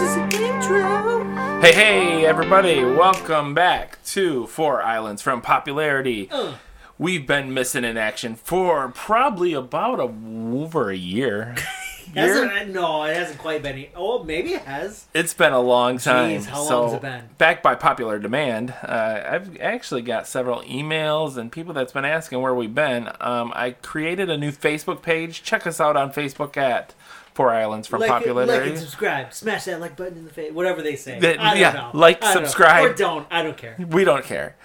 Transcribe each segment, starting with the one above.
is an intro. Hey, hey, everybody, welcome back to Four Islands from Popularity. Uh. We've been missing in action for probably about a, over a year. Year? Hasn't, no, it hasn't quite been. Oh, maybe it has. It's been a long time. Jeez, how so, long's it been? Back by popular demand, uh, I've actually got several emails and people that's been asking where we've been. Um, I created a new Facebook page. Check us out on Facebook at Four Islands from like, Popularity. like and subscribe. Smash that like button in the face. Whatever they say. I don't yeah, know. like, don't know. subscribe. Or don't. I don't care. we don't care.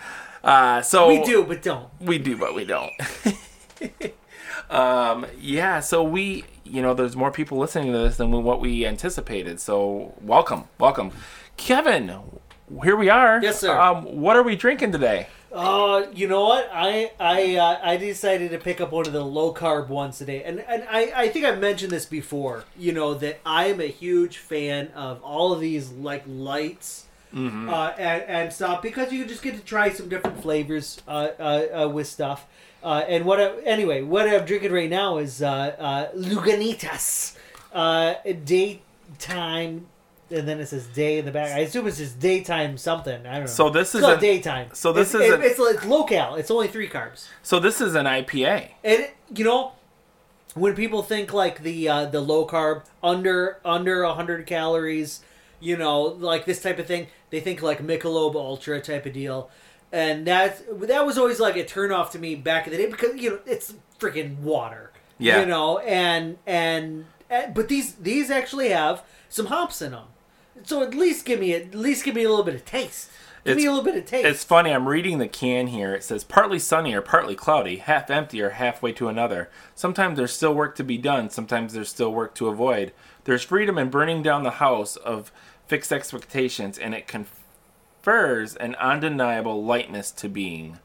Uh, so We do, but don't. We do, but we don't. um, yeah, so we, you know, there's more people listening to this than what we anticipated. So welcome, welcome, Kevin. Here we are. Yes, sir. Um, what are we drinking today? Uh, you know what? I I uh, I decided to pick up one of the low carb ones today, and and I I think I've mentioned this before. You know that I am a huge fan of all of these like lights. Uh, and, and stuff because you just get to try some different flavors uh, uh, uh, with stuff. Uh, and what I, anyway, what I'm drinking right now is uh, uh, Lagunitas uh, daytime, and then it says day in the back. I assume it's just daytime something. I don't know. So this It's is a- daytime. so this it's, is it- a- it's local. It's only three carbs, So this is an IPA. and it, you know when people think like the uh, the low carb under under hundred calories, you know, like this type of thing, they think like Michelob Ultra type of deal, and that that was always like a turn off to me back in the day because you know it's freaking water, Yeah. you know, and and, and but these these actually have some hops in them, so at least give me at least give me a little bit of taste. Give me a little bit of taste. It's funny. I'm reading the can here. It says partly sunny or partly cloudy, half empty or halfway to another. Sometimes there's still work to be done. Sometimes there's still work to avoid. There's freedom in burning down the house of fixed expectations, and it confers an undeniable lightness to being.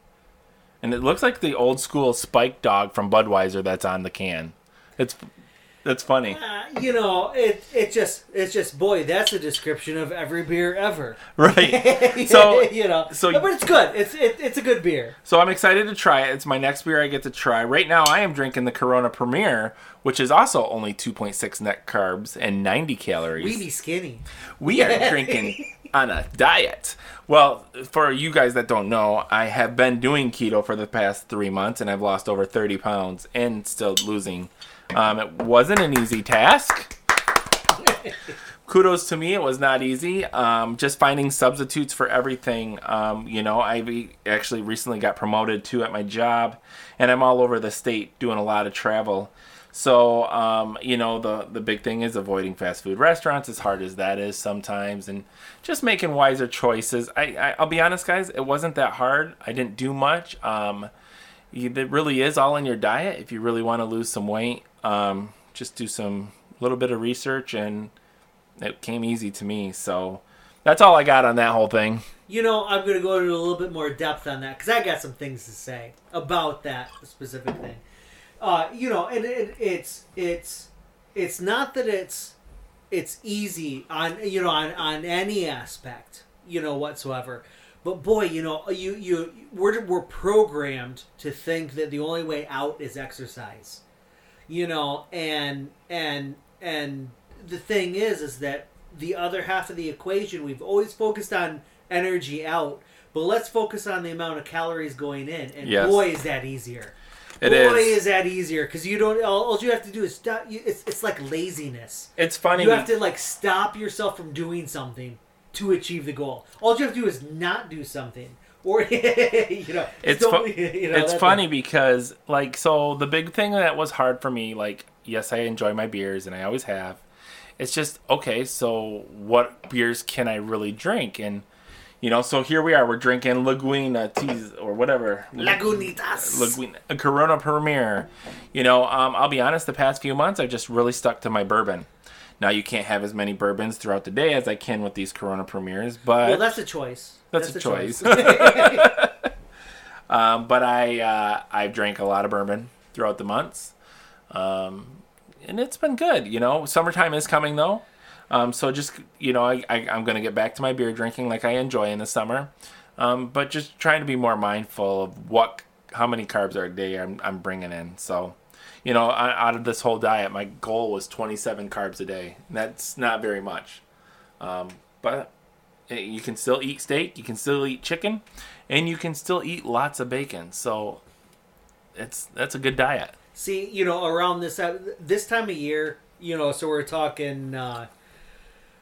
And it looks like the old school spike dog from Budweiser that's on the can. It's that's funny, Uh, you know, it it just it's just boy, that's a description of every beer ever. right? So you know, so- but it's good. It's it, it's a good beer. So I'm excited to try it. It's my next beer I get to try. Right now I am drinking the Corona Premier, which is also only 2.6 net carbs and 90 calories. We be skinny. We are drinking on a diet. Well, for you guys that don't know, I have been doing keto for the past three months and I've lost over 30 pounds and still losing. Um, it wasn't an easy task. Kudos to me, it was not easy. Um, just finding substitutes for everything. Um, you know, I actually recently got promoted too at my job, and I'm all over the state doing a lot of travel. So, um, you know, the the big thing is avoiding fast food restaurants, as hard as that is sometimes, and just making wiser choices. I, I I'll be honest, guys, it wasn't that hard. I didn't do much. Um, it really is all in your diet. If you really want to lose some weight, um, just do some little bit of research, and it came easy to me. So that's all I got on that whole thing. You know, I'm gonna go into a little bit more depth on that because I got some things to say about that specific thing. Uh, you know, and it, it's it's it's not that it's it's easy on you know on on any aspect you know whatsoever. But boy, you know, you you we're we're programmed to think that the only way out is exercise. You know, and and and the thing is is that the other half of the equation we've always focused on energy out, but let's focus on the amount of calories going in. And Yes. boy is that easier. It boy is. is that easier because you don't all, all you have to do is stop you, it's, it's like laziness It's funny. you have to like stop yourself from doing something to achieve the goal. All you have to do is not do something, or you know, it's fu- you know, it's funny thing. because like so the big thing that was hard for me like yes I enjoy my beers and I always have it's just okay so what beers can I really drink and you know so here we are we're drinking Laguna teas or whatever Lagunitas. Laguna a Corona Premier you know um, I'll be honest the past few months I've just really stuck to my bourbon now you can't have as many bourbons throughout the day as I can with these Corona Premiers but well, that's a choice. That's a choice. Um, but I uh, I've drank a lot of bourbon throughout the months, um, and it's been good. You know, summertime is coming though, um, so just you know I, I I'm gonna get back to my beer drinking like I enjoy in the summer, um, but just trying to be more mindful of what how many carbs are a day I'm I'm bringing in. So, you know, out out of this whole diet, my goal was 27 carbs a day. And that's not very much. Um, but you can still eat steak, you can still eat chicken, and you can still eat lots of bacon. So it's that's a good diet. See, you know, around this uh, this time of year, you know, so we're talking, uh,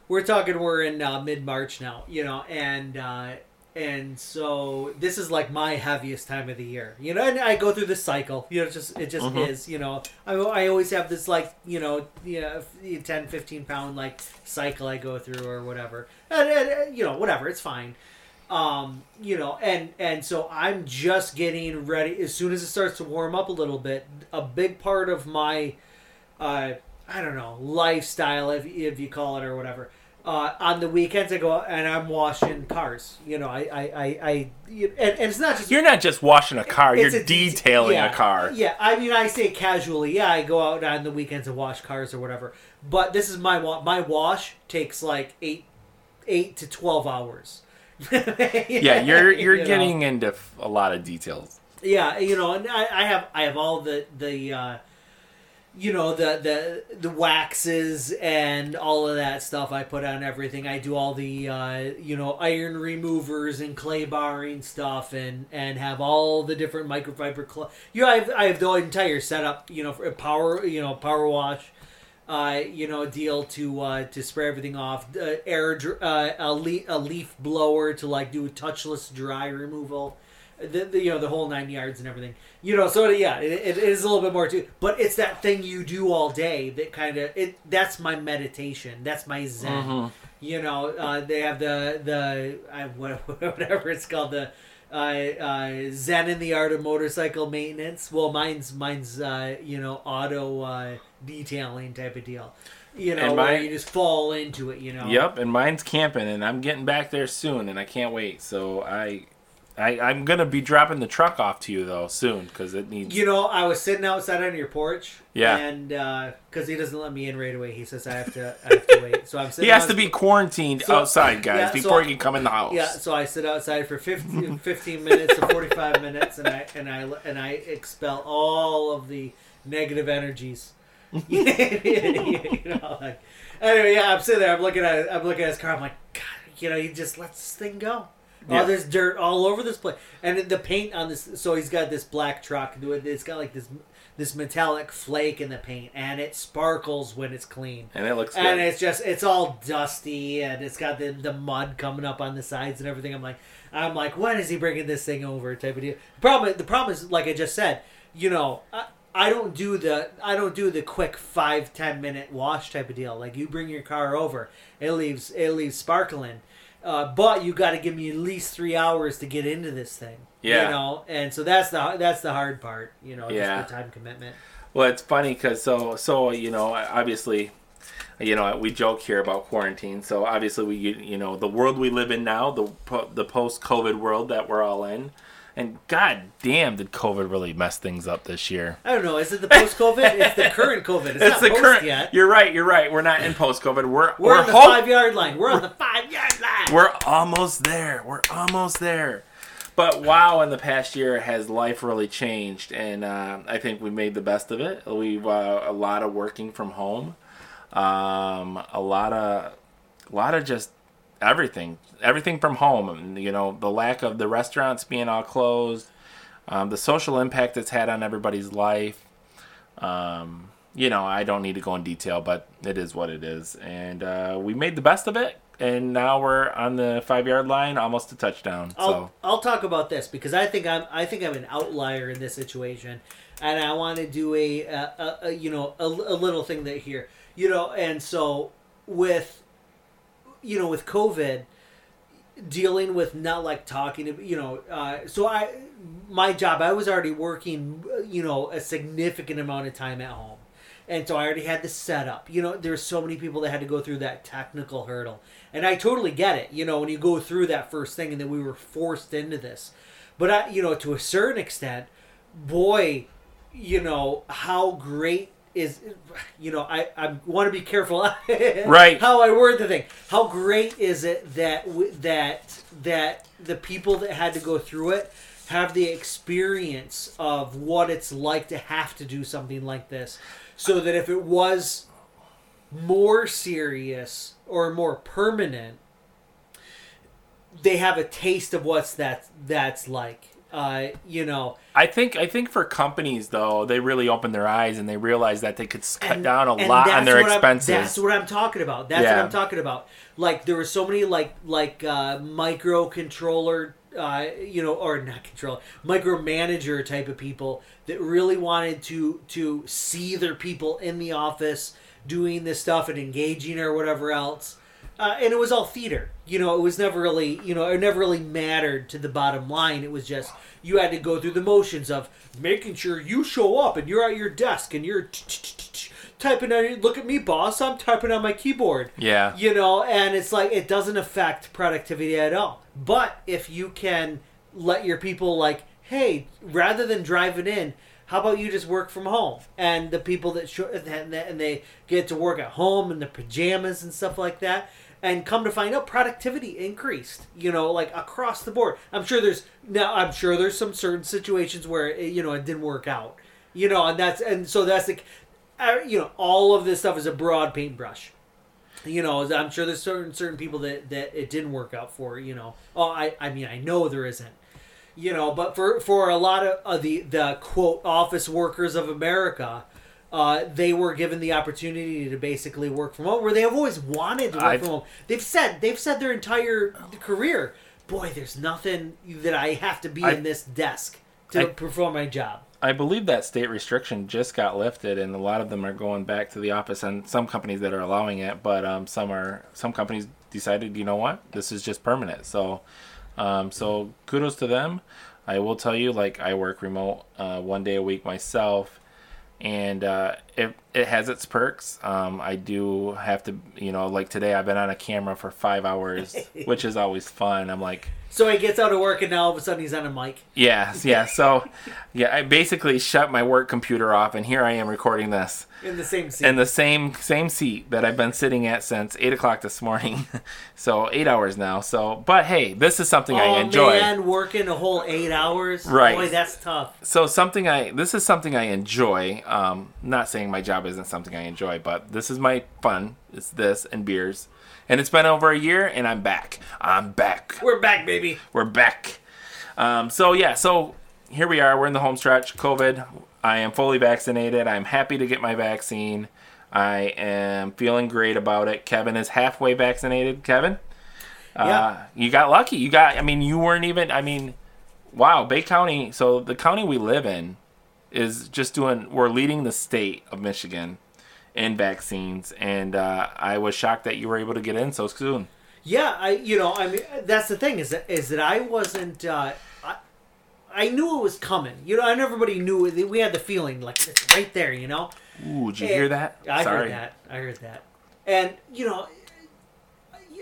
we're talking, we're in uh, mid March now, you know, and uh, and so this is like my heaviest time of the year, you know, and I go through this cycle, you know, just it just Mhm. is, you know, I, I always have this like, you know, yeah, 10, 15 pound like cycle I go through or whatever, and, and, and, you know, whatever, it's fine. Um you know and and so i'm just getting ready as soon as it starts to warm up a little bit a big part of my uh i don't know lifestyle if, if you call it or whatever uh on the weekends i go and i'm washing cars you know i i i, I you- and, and it's not just You're not just washing a car; you're a detailing yeah, a car. Yeah, I mean, I say casually. Yeah, I go out on the weekends and wash cars or whatever. But this is my my wash takes like eight eight to twelve hours. Yeah, you're you're You know? getting into a lot of details. Yeah, you know, and I, I have I have all the the uh, you know the the the waxes and all of that stuff I put on everything. I do all the uh, you know iron removers and clay barring stuff and and have all the different microfiber. Cl- you know, I have, I have the entire setup. You know, for a power you know power wash. Uh, you know, deal to uh, to spray everything off. Uh, air, uh, a, le- a leaf blower to like do a touchless dry removal the, the you know the whole nine yards and everything. You know so yeah it, it is a little bit more too. But it's that thing you do all day that kind of it that's my meditation. That's my zen. Mhm. you know uh, they have the the I, whatever it's called the uh, uh, zen in the art of motorcycle maintenance. Well mine's mine's uh, you know auto uh, detailing type of deal. You know And mine- you just fall into it you know? Yep, and mine's camping, and I'm getting back there soon, and I can't wait. So I, I I'm gonna be dropping the truck off to you though soon because it needs. You know, I was sitting outside on your porch. Yeah. And uh, because he doesn't let me in right away, he says I have to. I have to wait. So I'm sitting. he has to be quarantined So- outside, guys, yeah, before I- he can come in the house. Yeah. So I sit outside for 15, 15 minutes forty five minutes, and I and I and I expel all of the negative energies. you know, like anyway, yeah. I'm sitting there. I'm looking at. I'm looking at his car. I'm like, God, you know, he just lets this thing go. Yeah. Oh, there's dirt all over this place, and the paint on this. So he's got this black truck. It's got like this this metallic flake in the paint, and it sparkles when it's clean. and it looks good. And it's just it's all dusty, and it's got the the mud coming up on the sides and everything. I'm like, I'm like, when is he bringing this thing over? Type of deal. Problem the problem is, like I just said, you know. I, I don't do the I don't do the quick five ten minute wash type of deal. Like you bring your car over, it leaves it leaves sparkling, uh, but you got to give me at least three hours to get into this thing. Yeah. you know, and so that's the that's the hard part. You know, Yeah. just the time commitment. Well, it's funny because so so you know obviously, you know we joke here about quarantine. So obviously we you know the world we live in now, the the post COVID world that we're all in, and god damn did COVID really mess things up this year. I don't know. Is it the post COVID? it's the current COVID. It's, It's not the post current. yet. You're right. You're right. We're not in post COVID. We're We're, we're on the hope- five yard line. We're on the five yard line. We're almost there. We're almost there. But wow, in the past year has life really changed, and uh, I think we made the best of it. We've uh, a lot of working from home, um, a lot of, a lot of just everything, everything from home. You know, the lack of the restaurants being all closed, um, the social impact it's had on everybody's life. Um, you know, I don't need to go in detail, but it is what it is, and uh, we made the best of it. And now we're on the five yard line, almost a touchdown. I'll, so I'll talk about this because I think I'm I think I'm an outlier in this situation, and I want to do a, a, a, you know a, a little thing that here you know and so with you know with COVID dealing with not like talking to you know uh, so I my job I was already working you know a significant amount of time at home and so I already had the setup. You know, there's so many people that had to go through that technical hurdle, and I totally get it. You know, when you go through that first thing, and then we were forced into this, but I, you know, to a certain extent, boy, you know how great is, you know, I I want to be careful, Right. How I word the thing. How great is it that that that the people that had to go through it have the experience of what it's like to have to do something like this so that if it was more serious or more permanent, they have a taste of what's that that's like. Uh, you know, I think I think for companies though, they really open their eyes and they realize that they could cut and- down a lot on their what I'm- expenses. that's what I'm talking about. That's Yeah. what I'm talking about. Like there were so many like like uh, microcontroller, uh, you know, or not control, micromanager type of people that really wanted to to see their people in the office doing this stuff and engaging or whatever else. Uh, and it was all theater. You know, it was never really, you know, it never really mattered to the bottom line. It was just you had to go through the motions of making sure you show up and you're at your desk and you're typing on. Look at me, boss! I'm typing on my keyboard. yeah. You know, and it's like it doesn't affect productivity at all. But if you can let your people like, hey, rather than driving in, how about you just work from home? And the people that show and they- get to work at home in the pajamas and stuff like that. And come to find out, productivity increased. You know, like across the board. I'm sure there's now. I'm sure there's some certain situations where it, you know it didn't work out. You know, and that's and so that's the, you know, all of this stuff is a broad paintbrush. You know i'm sure there's certain certain people that that it didn't work out for you know. Oh i i mean i know there isn't. You know but for for a lot of, of the the quote office workers of america uh, they were given the opportunity to basically work from home where they have always wanted to work I've- from home. They've said they've said their entire career boy there's nothing that i have to be I- in this desk to I- perform my job I believe that state restriction just got lifted, and a lot of them are going back to the office. And some companies that are allowing it, but um, some are some companies decided, you know what, this is just permanent. So, um, so kudos to them. I will tell you, like I work remote uh, one day a week myself, and uh, it it has its perks. Um, I do have to, you know, like today I've been on a camera for five hours, which is always fun. I'm like, so he gets out of work and now all of a sudden he's on a mic yeah, yeah. So, yeah, I basically shut my work computer off, and here I am recording this in the same seat in the same same seat that I've been sitting at since eight o'clock this morning. so eight hours now. So, but hey, this is something I oh enjoy. man, working a whole eight hours. Right. Boy, that's tough. So something I this is something I enjoy. Um, not saying my job isn't something I enjoy, but this is my fun. It's this and beers, and it's been over a year, and I'm back. I'm back. We're back, baby. We're back. Um, so yeah, so here we are. We're in the home stretch. COVID. I am fully vaccinated. I'm happy to get my vaccine. I am feeling great about it. Kevin is halfway vaccinated. Kevin, uh, Yeah. you got lucky. You got. I mean, you weren't even. I mean, wow, Bay County. So the county we live in is just doing. We're leading the state of Michigan in vaccines, and uh, I was shocked that you were able to get in so soon. Yeah, I you know I mean that's the thing is that is that I wasn't. Uh, I knew it was coming. You know, and everybody knew it. We had the feeling like it's right there. You know. Ooh, did you And- hear that? I Sorry. heard that. I heard that. And you know,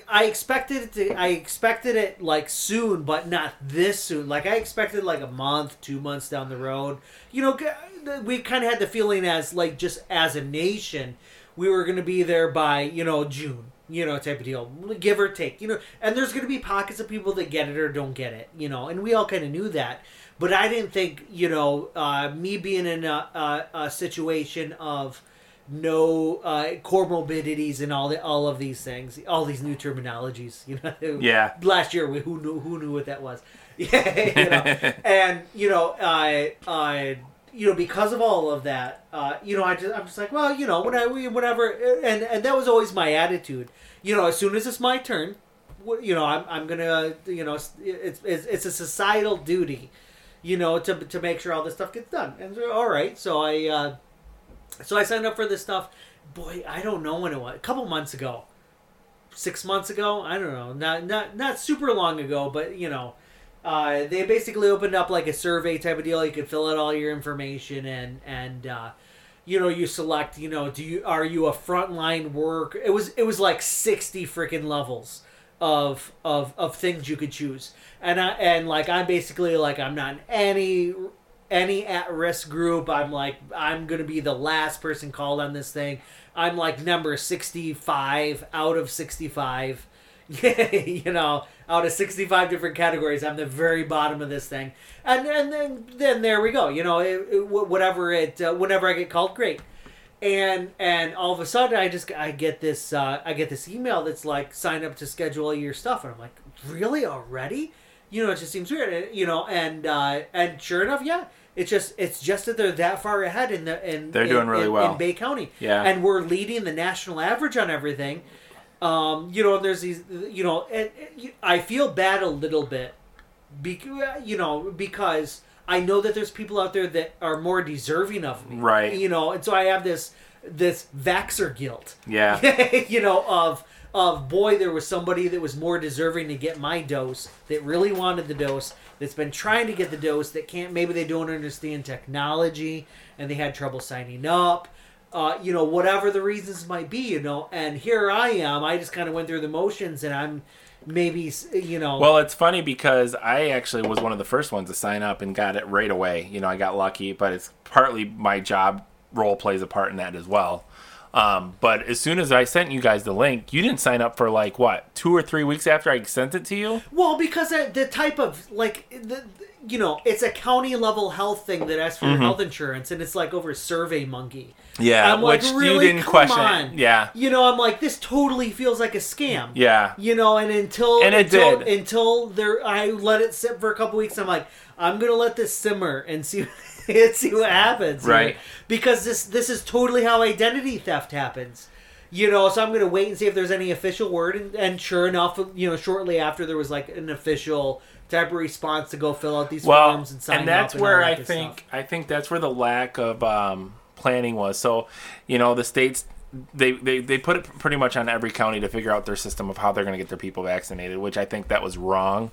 I expected it to. I expected it like soon, but not this soon. Like I expected like a month, two months down the road. You know, we kind of had the feeling as like just as a nation, we were going to be there by you know June. You know, type of deal, give or take. You know, and there's going to be pockets of people that get it or don't get it. You know, and we all kind of knew that. But I didn't think, you know, uh, me being in a, a, a situation of no uh, morbidities and all the all of these things, all these new terminologies. You know, Yeah. Last year, we, who knew who knew what that was? Yeah, you know, and you know, I, I, you know, because of all of that, uh, you know, I just, I'm just like, well, you know, when I, whenever, and and that was always my attitude. You know, as soon as it's my turn, you know, I'm, I'm gonna, you know, it's, it's, it's a societal duty, you know, to, to make sure all this stuff gets done. And all right, so I, uh, so I signed up for this stuff. Boy, I don't know when it was. A couple months ago, six months ago. I don't know. Not not not super long ago, but you know, uh, they basically opened up like a survey type of deal. You could fill out all your information and and uh, you know you select. You know, do you are you a frontline work? It was it was like sixty freaking levels of of of things you could choose. And I and like I'm basically like I'm not in any any at risk group. I'm like I'm gonna be the last person called on this thing. I'm like number sixty five out of sixty five. you know, out of sixty five different categories, I'm the very bottom of this thing. And and then then there we go. You know, it, it, whatever it uh, whenever I get called, great. And and all of a sudden I just I get this uh, I get this email that's like sign up to schedule your stuff and I'm like really already you know it just seems weird you know and uh, and sure enough yeah it's just it's just that they're that far ahead in the in They're in- doing really in- well. in Bay County Yeah. and we're leading the national average on everything um, you know and there's these you know and, and I feel bad a little bit because you know because I know that there's people out there that are more deserving of me, Right. You know, and so I have this this vaxer guilt, Yeah. you know, of of boy, there was somebody that was more deserving to get my dose, that really wanted the dose, that's been trying to get the dose, that can't. Maybe they don't understand technology, and they had trouble signing up. Uh, you know, whatever the reasons might be, you know, and here I am. I just kind of went through the motions, and I'm maybe, you know, Well, it's funny because I actually was one of the first ones to sign up and got it right away. You know, I got lucky, but it's partly my job role plays a part in that as well. Um, but as soon as I sent you guys the link, you didn't sign up for like what two or three weeks after I sent it to you. Well, because the type of like the, you know, it's a county level health thing that asks for Mm-hmm. health insurance, and it's like over Survey Monkey. Yeah, I'm like, which really? you didn't Come question. on. Yeah, You know, I'm like, this totally feels like a scam. yeah, You know, and until And it until, did. until there, I let it sit for a couple weeks. I'm like, I'm gonna let this simmer and see and see what happens. Right. Because this this is totally how identity theft happens. You know, so I'm gonna wait and see if there's any official word, and, and sure enough, you know, shortly after there was like an official type of response to go fill out these well, forms and sign and that's up where that I good think stuff. I think that's where the lack of um, planning was. So, you know, the states they, they they put it pretty much on every county to figure out their system of how they're going to get their people vaccinated, which I think that was wrong.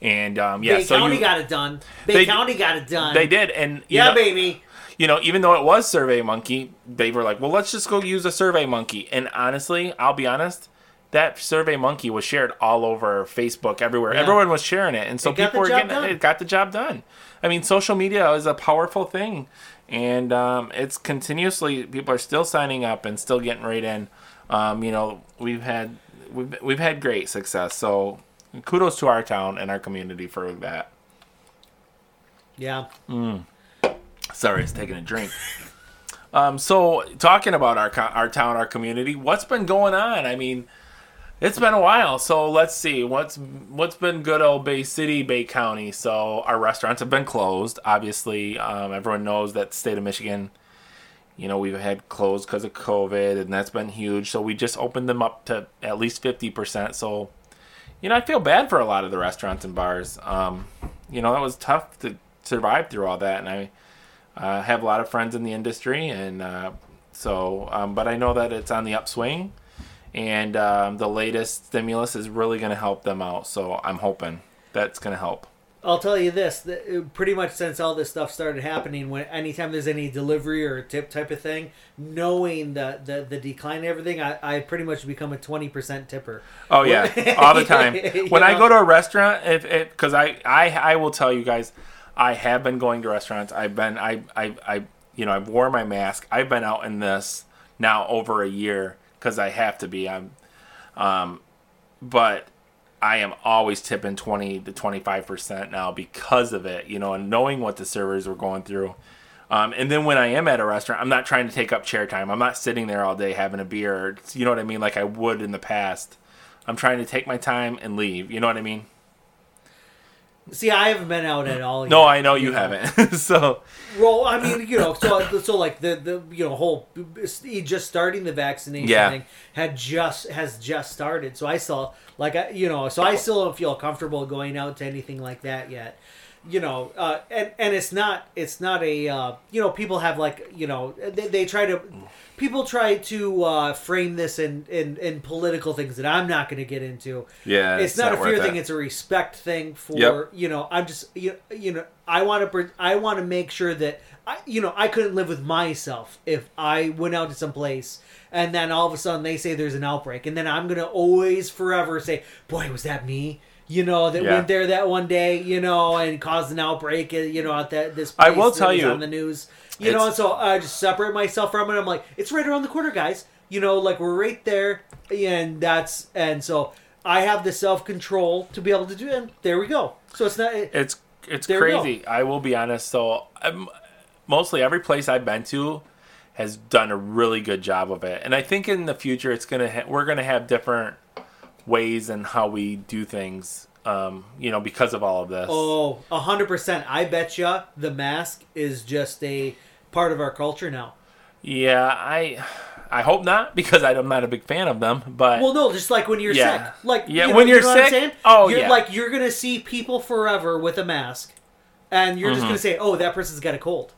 And um, yeah, Bay so County you, got it done. Bay They- County got it done. they did, and Yeah, know, baby. you know, even though it was Survey Monkey, they were like, well, let's just go use a Survey Monkey. And honestly, I'll be honest, that Survey Monkey was shared all over Facebook, everywhere. Yeah. Everyone was sharing it, and so It people were getting done. it. Got the job done. I mean, social media is a powerful thing, and um, it's continuously people are still signing up and still getting right in. Um, you know, we've had we've we've had great success. So kudos to our town and our community for that. Yeah. Sorry, it's taking a drink. Um, so talking about our our town, our community, what's been going on? I mean, it's been a while. So let's see what's what's been good old Bay City, Bay County. So our restaurants have been closed. Obviously, um, everyone knows that state of Michigan. You know, we've had closed because of COVID, and that's been huge. So we just opened them up to at least fifty percent. So, you know, I feel bad for a lot of the restaurants and bars. Um, you know, that was tough to survive through all that, and I uh, have a lot of friends in the industry, and uh, so, um, but I know that it's on the upswing, and um, the latest stimulus is really going to help them out. So I'm hoping that's going to help. I'll tell you this: uh, pretty much since all this stuff started happening, when anytime there's any delivery or tip type of thing, knowing the the, the decline and everything, I, I pretty much become a twenty percent tipper. Oh yeah, all the time. When I know? go to a restaurant, if it because I, I I will tell you guys, I have been going to restaurants. I've been I I I you know I've worn my mask. I've been out in this now over a year because I have to be. I'm, um, but I am always tipping twenty to twenty five percent now because of it. You know, and knowing what the servers were going through. Um, and then when I am at a restaurant, I'm not trying to take up chair time. I'm not sitting there all day having a beer. Or, you know what I mean? Like I would in the past. I'm trying to take my time and leave. You know what I mean? See, I haven't been out at all. No, I know you haven't. so Well, I mean, you know, so so like the the you know whole just starting the vaccination Yeah. thing had just has just started. So I saw like I you know, so I still don't feel comfortable going out to anything like that yet. You know, uh, and and it's not it's not a uh, you know people have like you know they, they try to people try to uh, frame this in, in in political things that I'm not going to get into yeah, it's, not, a fear thing it's a respect thing for Yep. you know i'm just you, you know i want to i want to make sure that i you know i couldn't live with myself if i went out to some place and then all of a sudden they say there's an outbreak and then i'm gonna always forever say boy was that me you know that Yeah. went there that one day you know and caused an outbreak uh, you know at that this I will tell you, on the news you know and so i just separate myself from it i'm like it's right around the corner guys you know like we're right there and that's and so i have the self-control to be able to do it and there we go so it's not it's it's There we go. crazy. I will be honest. So I'm, mostly every place I've been to has done a really good job of it. And I think in the future, it's gonna ha- we're gonna have different ways and how we do things. Um, you know, because of all of this. Oh, a hundred percent. I bet you the mask is just a part of our culture now. Yeah, I I hope not because I'm not a big fan of them. But Well, no, just like when you're Yeah. sick. Like Yeah, you know- when you you're know what I'm sick? saying? Oh, you're, yeah. Like you're gonna see people forever with a mask, and you're Mm-hmm. just gonna say, "Oh, that person's got a cold."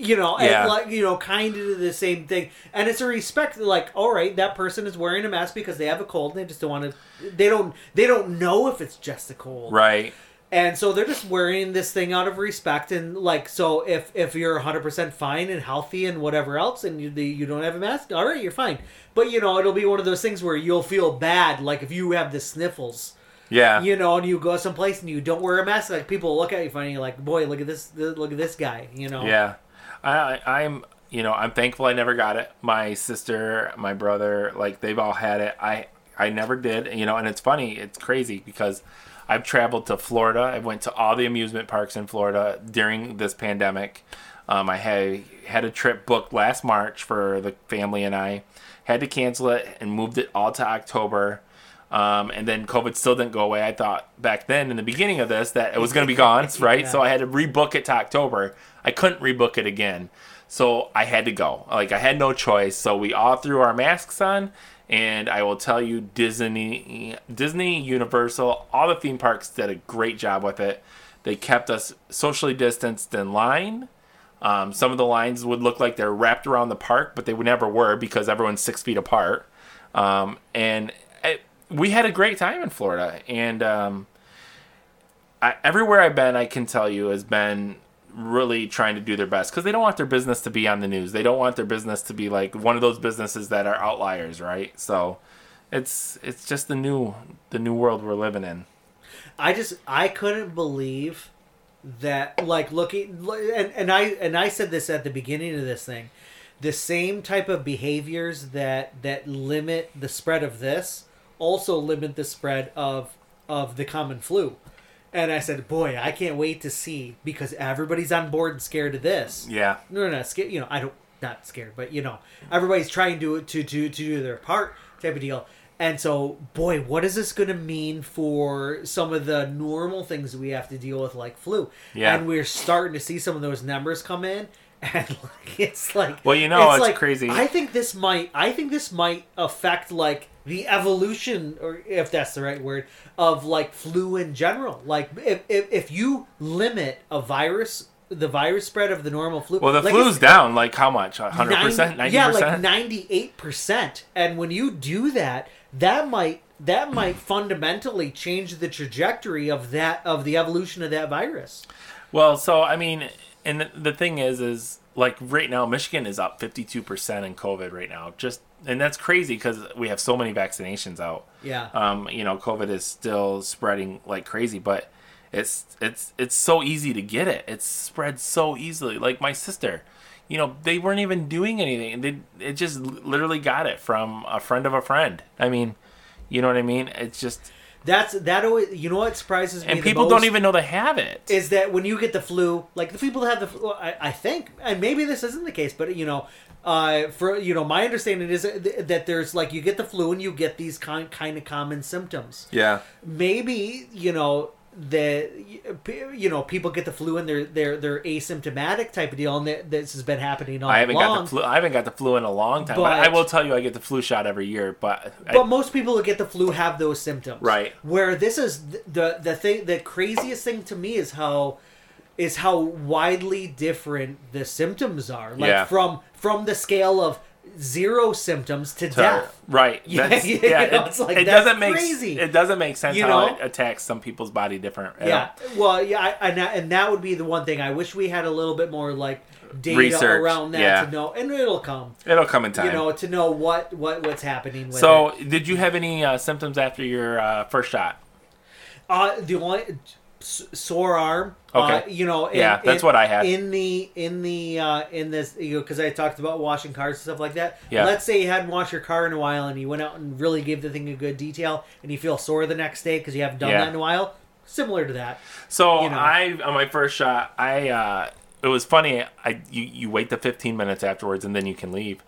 You know, Yeah. and like you know, kind of the same thing, and it's a respect. Like, all right, that person is wearing a mask because they have a cold, and they just don't want to. They don't. They don't know if it's just a cold, right. and so they're just wearing this thing out of respect and like so if if you're 100% fine and healthy and whatever else and you you don't have a mask all right you're fine but you know it'll be one of those things where you'll feel bad like if you have the sniffles Yeah. you know and you go someplace and you don't wear a mask like people look at you funny like boy look at this look at this guy you know Yeah, I, I'm you know I'm thankful I never got it. My sister, my brother, like they've all had it. I I never did. You know, and it's funny, it's crazy because I've traveled to Florida. I went to all the amusement parks in Florida during this pandemic. Um, I had had a trip booked last March for the family and I. Had to cancel it and moved it all to October. Um, and then COVID still didn't go away. I thought back then in the beginning of this that it was going to be gone, right? Yeah. So I had to rebook it to October. I couldn't rebook it again. So I had to go. Like I had no choice. So we all threw our masks on and I will tell you Disney Disney Universal all the theme parks did a great job with it. They kept us socially distanced in line. Um, some of the lines would look like they're wrapped around the park, but they would never were because everyone's six feet apart. Um, and we had a great time in Florida. And um, I, everywhere I've been, I can tell you, has been really trying to do their best because they don't want their business to be on the news. They don't want their business to be like one of those businesses that are outliers, right? So it's it's just the new the new world we're living in. I just I couldn't believe that like looking and and I and I said this at the beginning of this thing the same type of behaviors that that limit the spread of this also limit the spread of of the common flu and I said boy I can't wait to see because everybody's on board and scared of this Yeah, no, no, no, scared. You know, I don't not scared, but you know, everybody's trying to to to to do their part type of deal. And so, boy, what is this going to mean for some of the normal things we have to deal with, like flu? Yeah. And we're starting to see some of those numbers come in, and like, it's like, Well, you know, it's like crazy. I think this might, I think this might affect like the evolution, or if that's the right word, of like flu in general. Like, if if, if you limit a virus. The virus spread of the normal flu. well, the like, flu's down like how much? hundred percent, ninety yeah, like ninety-eight percent. And when you do that, that might that might fundamentally change the trajectory of that of the evolution of that virus. Well, so I mean, and the, the thing is, is like right now, Michigan is up fifty two percent in COVID right now. Just and that's crazy because we have so many vaccinations out. Yeah. Um, you know, COVID is still spreading like crazy, but it's it's it's so easy to get it. It's spread so easily. Like my sister, you know, they weren't even doing anything. They it just literally got it from a friend of a friend. I mean, you know what I mean? It's just That's that always you know what surprises me and the people most don't even know they have it. is that when you get the flu, like the people that have the flu, I, I think, and maybe this isn't the case, but you know, uh, for you know, my understanding is that that there's like you get the flu and you get these kind kind of common symptoms. yeah. maybe you know that you know people get the flu and they're they're they're asymptomatic type of deal, and this has been happening all I haven't along. got the flu. I haven't got the flu in a long time. But, But- I will tell you, I get the flu shot every year. But, I- But most people who get the flu have those symptoms, Right. Where this is the the thing, the craziest thing to me is how is how widely different the symptoms are. Like Yeah. from from the scale of zero symptoms to, to- death. right? Yeah, That's, you yeah, know, it, it's like, it doesn't make crazy. it doesn't make sense You how it attacks some people's body different. Yeah. know? Well, yeah, I, and that, and that would be the one thing I wish we had a little bit more like data Research, around that yeah. to know, and it'll come. it'll come in time. You know, to know what what what's happening with so, it. did you have any uh, symptoms after your uh, first shot? Uh, the only sore arm. Uh, Okay. you know. in- Yeah, that's in- what I had. in the in the uh, in this you know because I talked about washing cars and stuff like that. Yeah. Let's say you hadn't washed your car in a while and you went out and really gave the thing a good detail and you feel sore the next day because you haven't done Yeah. that in a while. Similar to that. So You know. I on my first shot, I uh, it was funny. I you you wait the 15 minutes afterwards and then you can leave.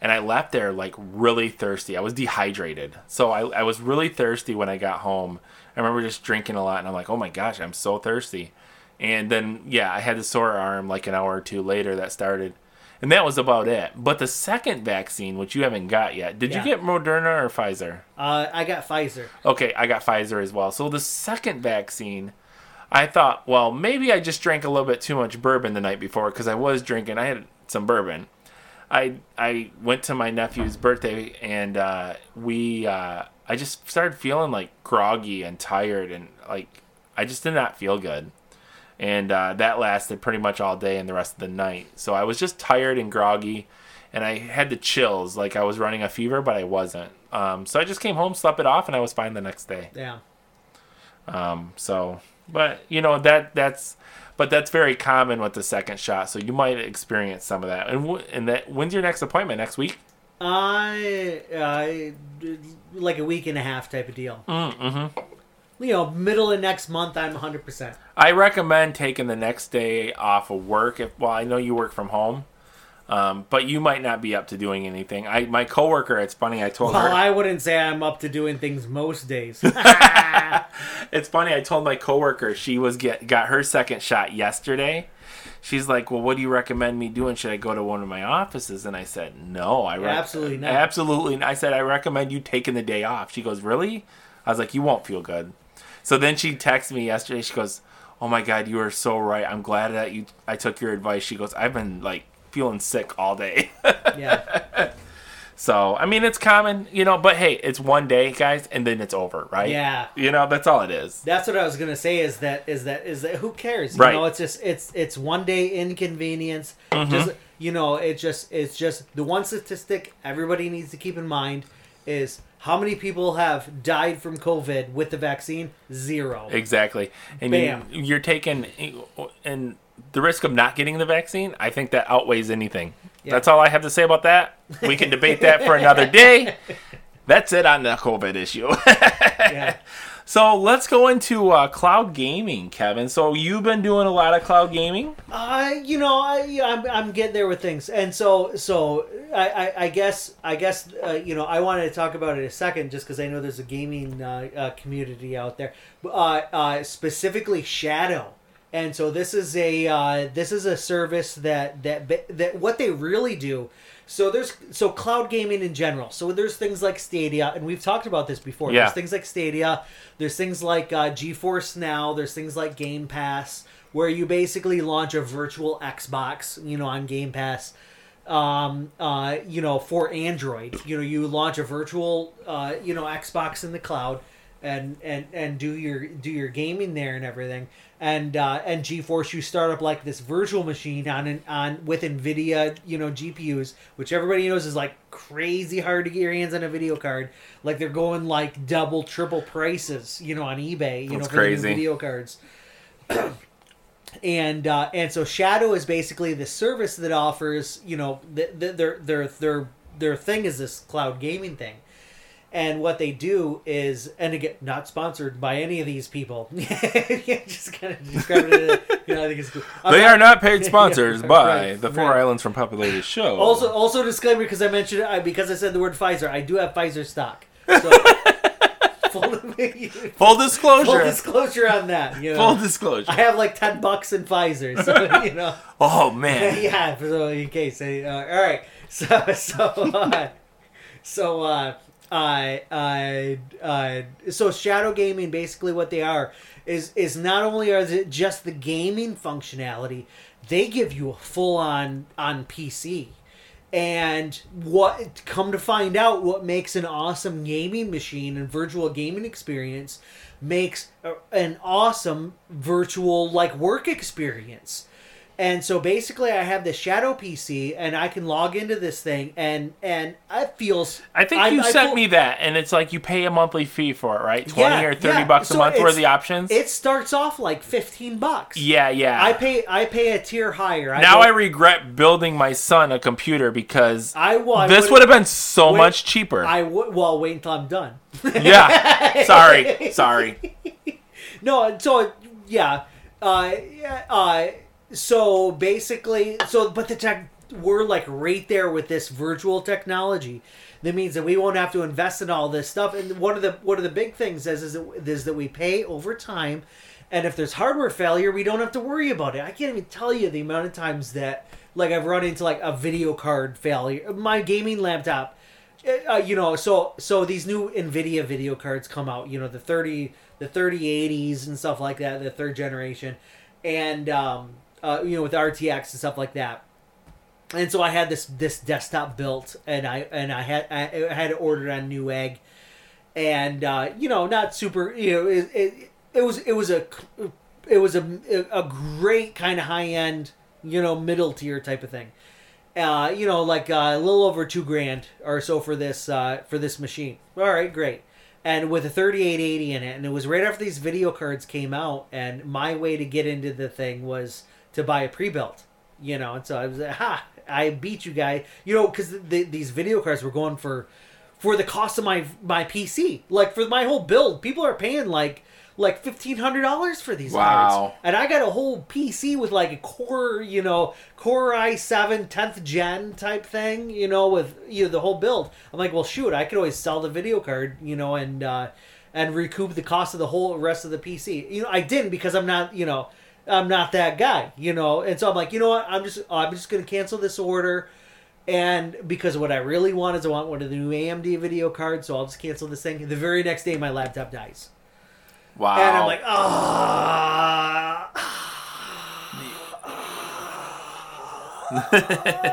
And I left there like really thirsty. I was dehydrated, so I I was really thirsty when I got home. I remember just drinking a lot, and I'm like, oh my gosh, I'm so thirsty. And then yeah, I had the sore arm like an hour or two later that started. And that was about it. But the second vaccine, which you haven't got yet, did Yeah. you get Moderna or Pfizer? Uh, I got Pfizer. Okay, I got Pfizer as well. So the second vaccine, I thought, well, maybe I just drank a little bit too much bourbon the night before because I was drinking. I had some bourbon. I I went to my nephew's birthday and uh, we uh, I just started feeling like groggy and tired and like I just did not feel good. And uh, that lasted pretty much all day and the rest of the night. So I was just tired and groggy, and I had the chills, like I was running a fever, but I wasn't. Um, so I just came home, slept it off, and I was fine the next day. Yeah. Um, so, but you know that that's, but that's very common with the second shot. So you might experience some of that. And w- and that when's your next appointment? Next week? I, I, like a week and a half type of deal. Mm-hmm. You know, middle of next month, I'm 100%. I recommend taking the next day off of work. If well, I know you work from home. Um, but you might not be up to doing anything. I my coworker, it's funny. I told Well, her. I wouldn't say I'm up to doing things most days. it's funny. I told my coworker she was get got her second shot yesterday. She's like, "Well, what do you recommend me doing? Should I go to one of my offices?" And I said, "No, I rec- Absolutely not. Absolutely." I said, "I recommend you taking the day off." She goes, "Really?" I was like, "You won't feel good." So then she texted me yesterday. She goes, "Oh my god, you are so right. I'm glad that you I took your advice." She goes, "I've been like feeling sick all day." yeah. so I mean, it's common, you know. But hey, it's one day, guys, and then it's over, right? Yeah. You know, that's all it is. That's what I was gonna say. Is that is that is that who cares? You Right. know, it's just it's it's one day inconvenience. Mm-hmm. Just you know, it just it's just the one statistic everybody needs to keep in mind is how many people have died from COVID with the vaccine? Zero. Exactly. And Bam. You, you're taking, and the risk of not getting the vaccine, I think that outweighs anything. Yeah. That's all I have to say about that. We can debate that for another day. That's it on the COVID issue. yeah. So let's go into uh, cloud gaming, Kevin. So you've been doing a lot of cloud gaming. Uh, you know, I, I'm, I'm getting there with things, and so, so I, I, I guess, I guess, uh, you know, I wanted to talk about it a second, just because I know there's a gaming uh, uh, community out there, uh, uh, specifically Shadow, and so this is a, uh, this is a service that, that, that what they really do. So there's so cloud gaming in general. So there's things like Stadia, and we've talked about this before. Yeah. There's things like Stadia. There's things like uh, GeForce Now. There's things like Game Pass, where you basically launch a virtual Xbox, you know, on Game Pass. Um, uh, you know, for Android, you know, you launch a virtual, uh, you know, Xbox in the cloud, and and and do your do your gaming there and everything. And uh, and GeForce, you start up like this virtual machine on an, on with Nvidia, you know, GPUs, which everybody knows is like crazy hard to get your hands on a video card. Like they're going like double, triple prices, you know, on eBay, you That's know, for the crazy. video cards. and uh, and so Shadow is basically the service that offers, you know, th- th- their their their their thing is this cloud gaming thing. And what they do is, and again, not sponsored by any of these people. just kind of describe it. You know, I think it's cool. I'm They are not paid sponsors Yeah, by right, the Four right. Islands from Populated Show. Also, also disclaimer because I mentioned I, because I said the word Pfizer. I do have Pfizer stock. So full, full full disclosure. Full disclosure on that. You know, Full disclosure. I have like ten bucks in Pfizer, so you know. Oh man. yeah, so in case. Uh, all right, so so uh, so uh, I I uh, so shadow gaming basically what they are is is not only are it just the gaming functionality, they give you a full on on PC. And what come to find out what makes an awesome gaming machine and virtual gaming experience makes an awesome virtual like work experience. And so basically, I have this Shadow PC, and I can log into this thing, and and it feels. I think you I sent pull- me that, and it's like you pay a monthly fee for it, right? Twenty Yeah, or thirty yeah. bucks a So month were the options. It starts off like fifteen bucks. yeah, yeah. I pay. I pay a tier higher. I now I regret building my son a computer because I, well, I this would have been so Wait, much cheaper. I would. Well, wait until I'm done. yeah. Sorry. Sorry. No, so yeah, uh, yeah, uh, so basically, so but the tech we're like right there with this virtual technology. That means that we won't have to invest in all this stuff. And one of the one of the big things is is that, is that we pay over time, and if there's hardware failure, we don't have to worry about it. I can't even tell you the amount of times that like I've run into like a video card failure. My gaming laptop, uh, you know, so so these new Nvidia video cards come out. You know, the thirty the thirty eighties and stuff like that, the third generation, and um, uh, you know with RTX and stuff like that and so I had this this desktop built, and I and I had I had it ordered on Newegg, and uh, you know not super you know it, it, it was it was a it was a a great kind of high end you know middle tier type of thing, uh, you know like uh, a little over two grand or so for this uh, for this machine. All right, great. And with a 3880 in it, and it was right after these video cards came out, and my way to get into the thing was to buy a pre-built, you know. And so I was like, ha, I beat you guy. You know, because the, these video cards were going for for the cost of my my PC. Like for my whole build, people are paying like like fifteen hundred dollars for these Wow. cards, and I got a whole PC with like a Core, you know, Core i7 10th gen type thing, you know, with you know the whole build. I'm like, well, shoot, I could always sell the video card, you know, and uh, and recoup the cost of the whole rest of the PC. You know, I didn't because I'm not, you know, I'm not that guy, you know, and so I'm like, you know what, I'm just I'm just gonna cancel this order. And because what I really want is I want one of the new AMD video cards, so I'll just cancel this thing. The very next day, my laptop dies. Wow. And I'm like, ah.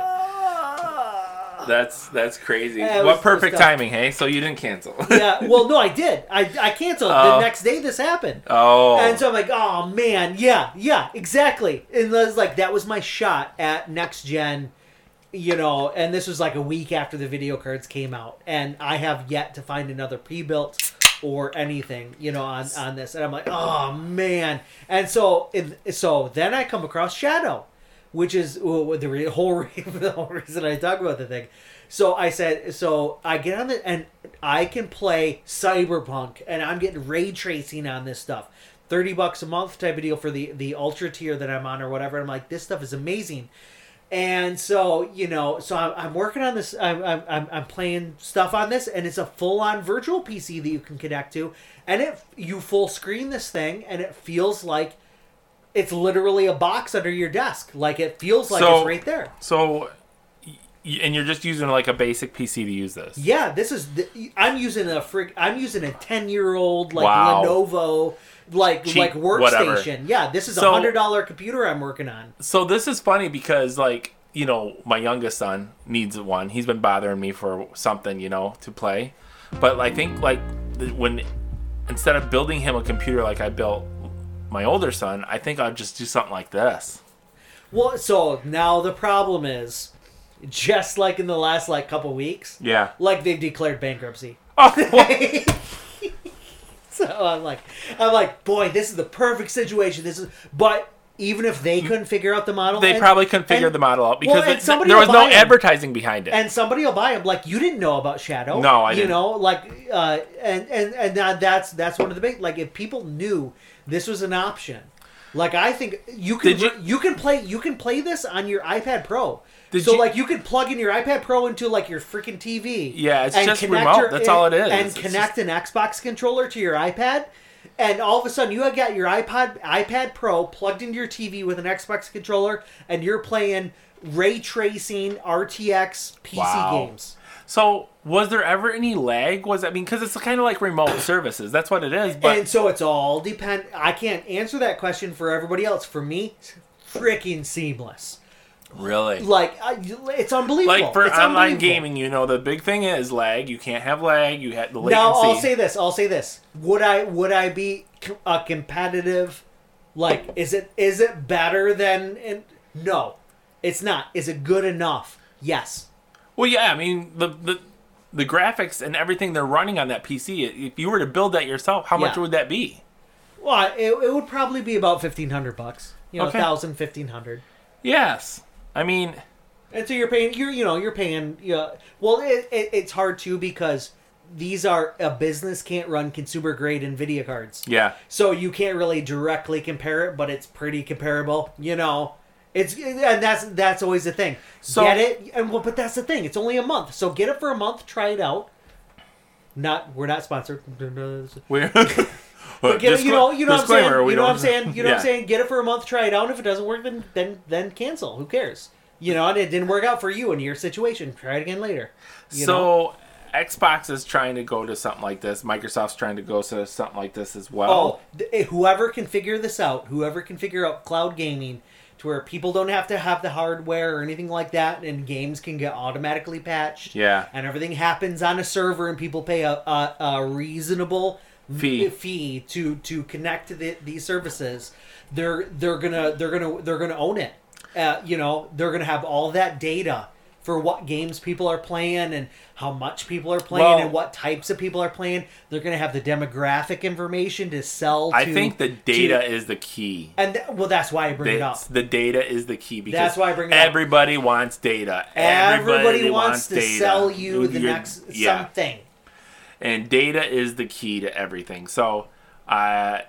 that's that's crazy. Yeah, what was- perfect it was tough. timing, hey? So you didn't cancel. yeah, well, no, I did. I, I canceled. Oh. The next day, this happened. oh. And so I'm like, oh man, yeah, yeah, exactly. And was like that was my shot at next gen, you know. And this was like a week after the video cards came out, and I have yet to find another pre-built or anything, you know, on on this. And I'm like, oh man. And so, it, so then I come across Shadow, which is uh, the re- whole re- the whole reason I talk about the thing. So I said, so I get on the and I can play Cyberpunk, and I'm getting ray tracing on this stuff. Thirty bucks a month type of deal for the the ultra tier that I'm on or whatever. I'm like, this stuff is amazing. And so you know, so I'm, I'm working on this. I'm I'm I'm playing stuff on this, and it's a full on virtual PC that you can connect to, and it you full screen this thing, and it feels like it's literally a box under your desk. Like it feels like So- it's right there. so, and you're just using like a basic PC to use this. Yeah, this is. The, I'm using a frig. I'm using a ten year old like Wow. Lenovo like Cheap, like whatever. workstation. Yeah, this is a So- hundred dollar computer I'm working on. So this is funny because like you know my youngest son needs one. He's been bothering me for something you know to play, but I think like when instead of building him a computer like I built my older son, I think I'll just do something like this. Well, so now the problem is, just like in the last like couple weeks, Yeah. like they've declared bankruptcy. Oh, well, so I'm like, I'm like, boy, this is the perfect situation. This is, but even if they couldn't figure out the model, they and- probably couldn't figure and- the model out because and it- somebody there was no 'em. advertising behind it. and somebody will buy them. Like you didn't know about Shadow. No, I You didn't. know, like, uh, and and and that, that's that's one of the big. Like, if people knew this was an option, like I think you can you- you, can play you can play this on your iPad Pro. So you- like you could plug in your iPad Pro into like your freaking TV. Yeah, it's just remote. your- That's all it is. And It's connect an Xbox controller to your iPad. And all of a sudden, you have got your iPod, iPad Pro plugged into your TV with an Xbox controller, and you're playing ray tracing RTX PC Wow. games. so was there ever any lag? Was I mean because it's kind of like remote services. That's what it is. But and so it's all depend. I can't answer that question for everybody else. For me, freaking seamless. really, Like I, it's unbelievable. like for It's online gaming, you know, the big thing is lag. You can't have lag. You had the latency. Now I'll say this. I'll say this. Would I would I be a competitive? Like, is it is it better than? In, no, it's not. Is it good enough? Yes. Well, yeah, I mean the the the graphics and everything they're running on that PC. If you were to build that yourself, how much Yeah. would that be? Well, it, it would probably be about fifteen hundred bucks. You know, Okay. thousand, fifteen hundred. Yes, I mean, And so you're paying, you're you know you're paying. Yeah, well, it, it, it's hard too because these are a business can't run consumer grade Nvidia cards, yeah, so you can't really directly compare it, but it's pretty comparable. You know, It's and that's that's always the thing. So- get it, and well, but that's the thing. It's only a month, so get it for a month. Try it out. Not we're not sponsored. We're, But get you know, you know what I'm saying. You know what I'm saying. You know what I'm saying. Get it for a month. Try it out. And if it doesn't work, then then then cancel. Who cares? You know, and it didn't work out for you in your situation. Try it again later. You know? so Xbox is trying to go to something like this. Microsoft's trying to go to something like this as well. Oh, th- eh, whoever can figure this out, whoever can figure out cloud gaming to where people don't have to have the hardware or anything like that, and games can get automatically patched. Yeah. And everything happens on a server, and people pay a, a, a reasonable Fee. fee to to connect to the, these services. They're they're gonna they're gonna they're gonna own it. Uh, you know, they're gonna have all that data for what games people are playing and how much people are playing Well- and what types of people are playing. They're going to have the demographic information to sell. To, I think the data to- is the key. and th- well, that's why I bring it up. The data is the key because That's why I bring it up. everybody wants data. Everybody, wants, to data. sell you the You're- next yeah. something. and data is the key to everything. So, I,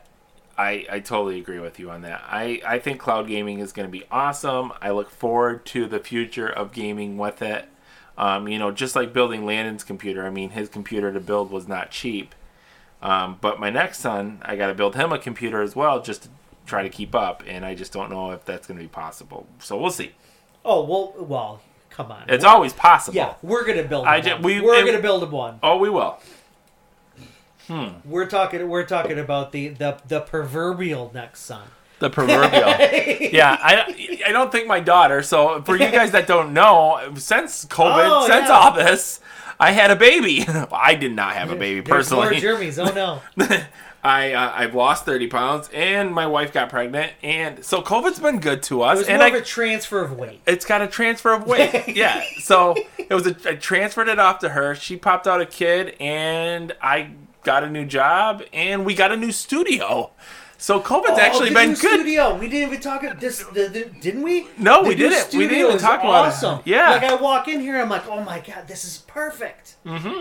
I, I totally agree with you on that. I, I think cloud gaming is going to be awesome. I look forward to the future of gaming with it. Um, you know, just like building Landon's computer. I mean, his computer to build was not cheap. Um, but my next son, I got to build him a computer as well, just to try to keep up. And I just don't know if that's going to be possible. So we'll see. Oh well, well, come on. It's always possible. yeah, we're gonna build. I I ju- we- we're gonna build one. Oh, we will. We're talking. We're talking about the the the proverbial next son. The proverbial. yeah, I I don't think my daughter. So for you guys that don't know, since COVID, Oh, since yeah. all this, I had a baby. I did not have a baby There's more personally. Jeremy's. Oh no. I uh, I've lost thirty pounds, and my wife got pregnant, and so COVID's been good to It us. was and more I, of a transfer of weight. it's got a transfer of weight. yeah. So it was a, I transferred it off to her. She popped out a kid, and I got a new job, and we got a new studio. So COVID's actually Oh, the been new good. Studio. We didn't even talk about this. The, the, didn't we? No, The we didn't. We didn't even talk about it. awesome. Yeah. Like I walk in here, I'm like, oh my god, this is perfect. Mm-hmm.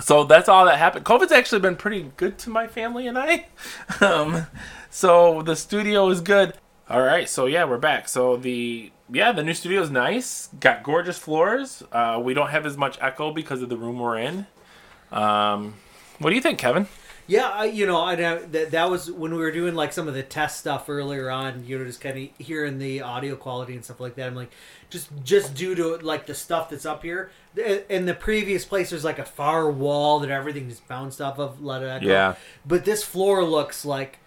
So that's all that happened. COVID's actually been pretty good to my family and I. Um, so the studio is good. All right, so yeah, we're back. So the yeah, the new studio is nice. Got gorgeous floors. Uh, we don't have as much echo because of the room we're in. Um, what do you think, Kevin? Yeah, I, you know, I know that that was when we were doing like some of the test stuff earlier on. You know, just kind of hearing the audio quality and stuff like that. I'm like, just just due to like the stuff that's up here. In the previous place, there's like a far wall that everything just bounced off of. Let it echo. Yeah. But this floor looks like,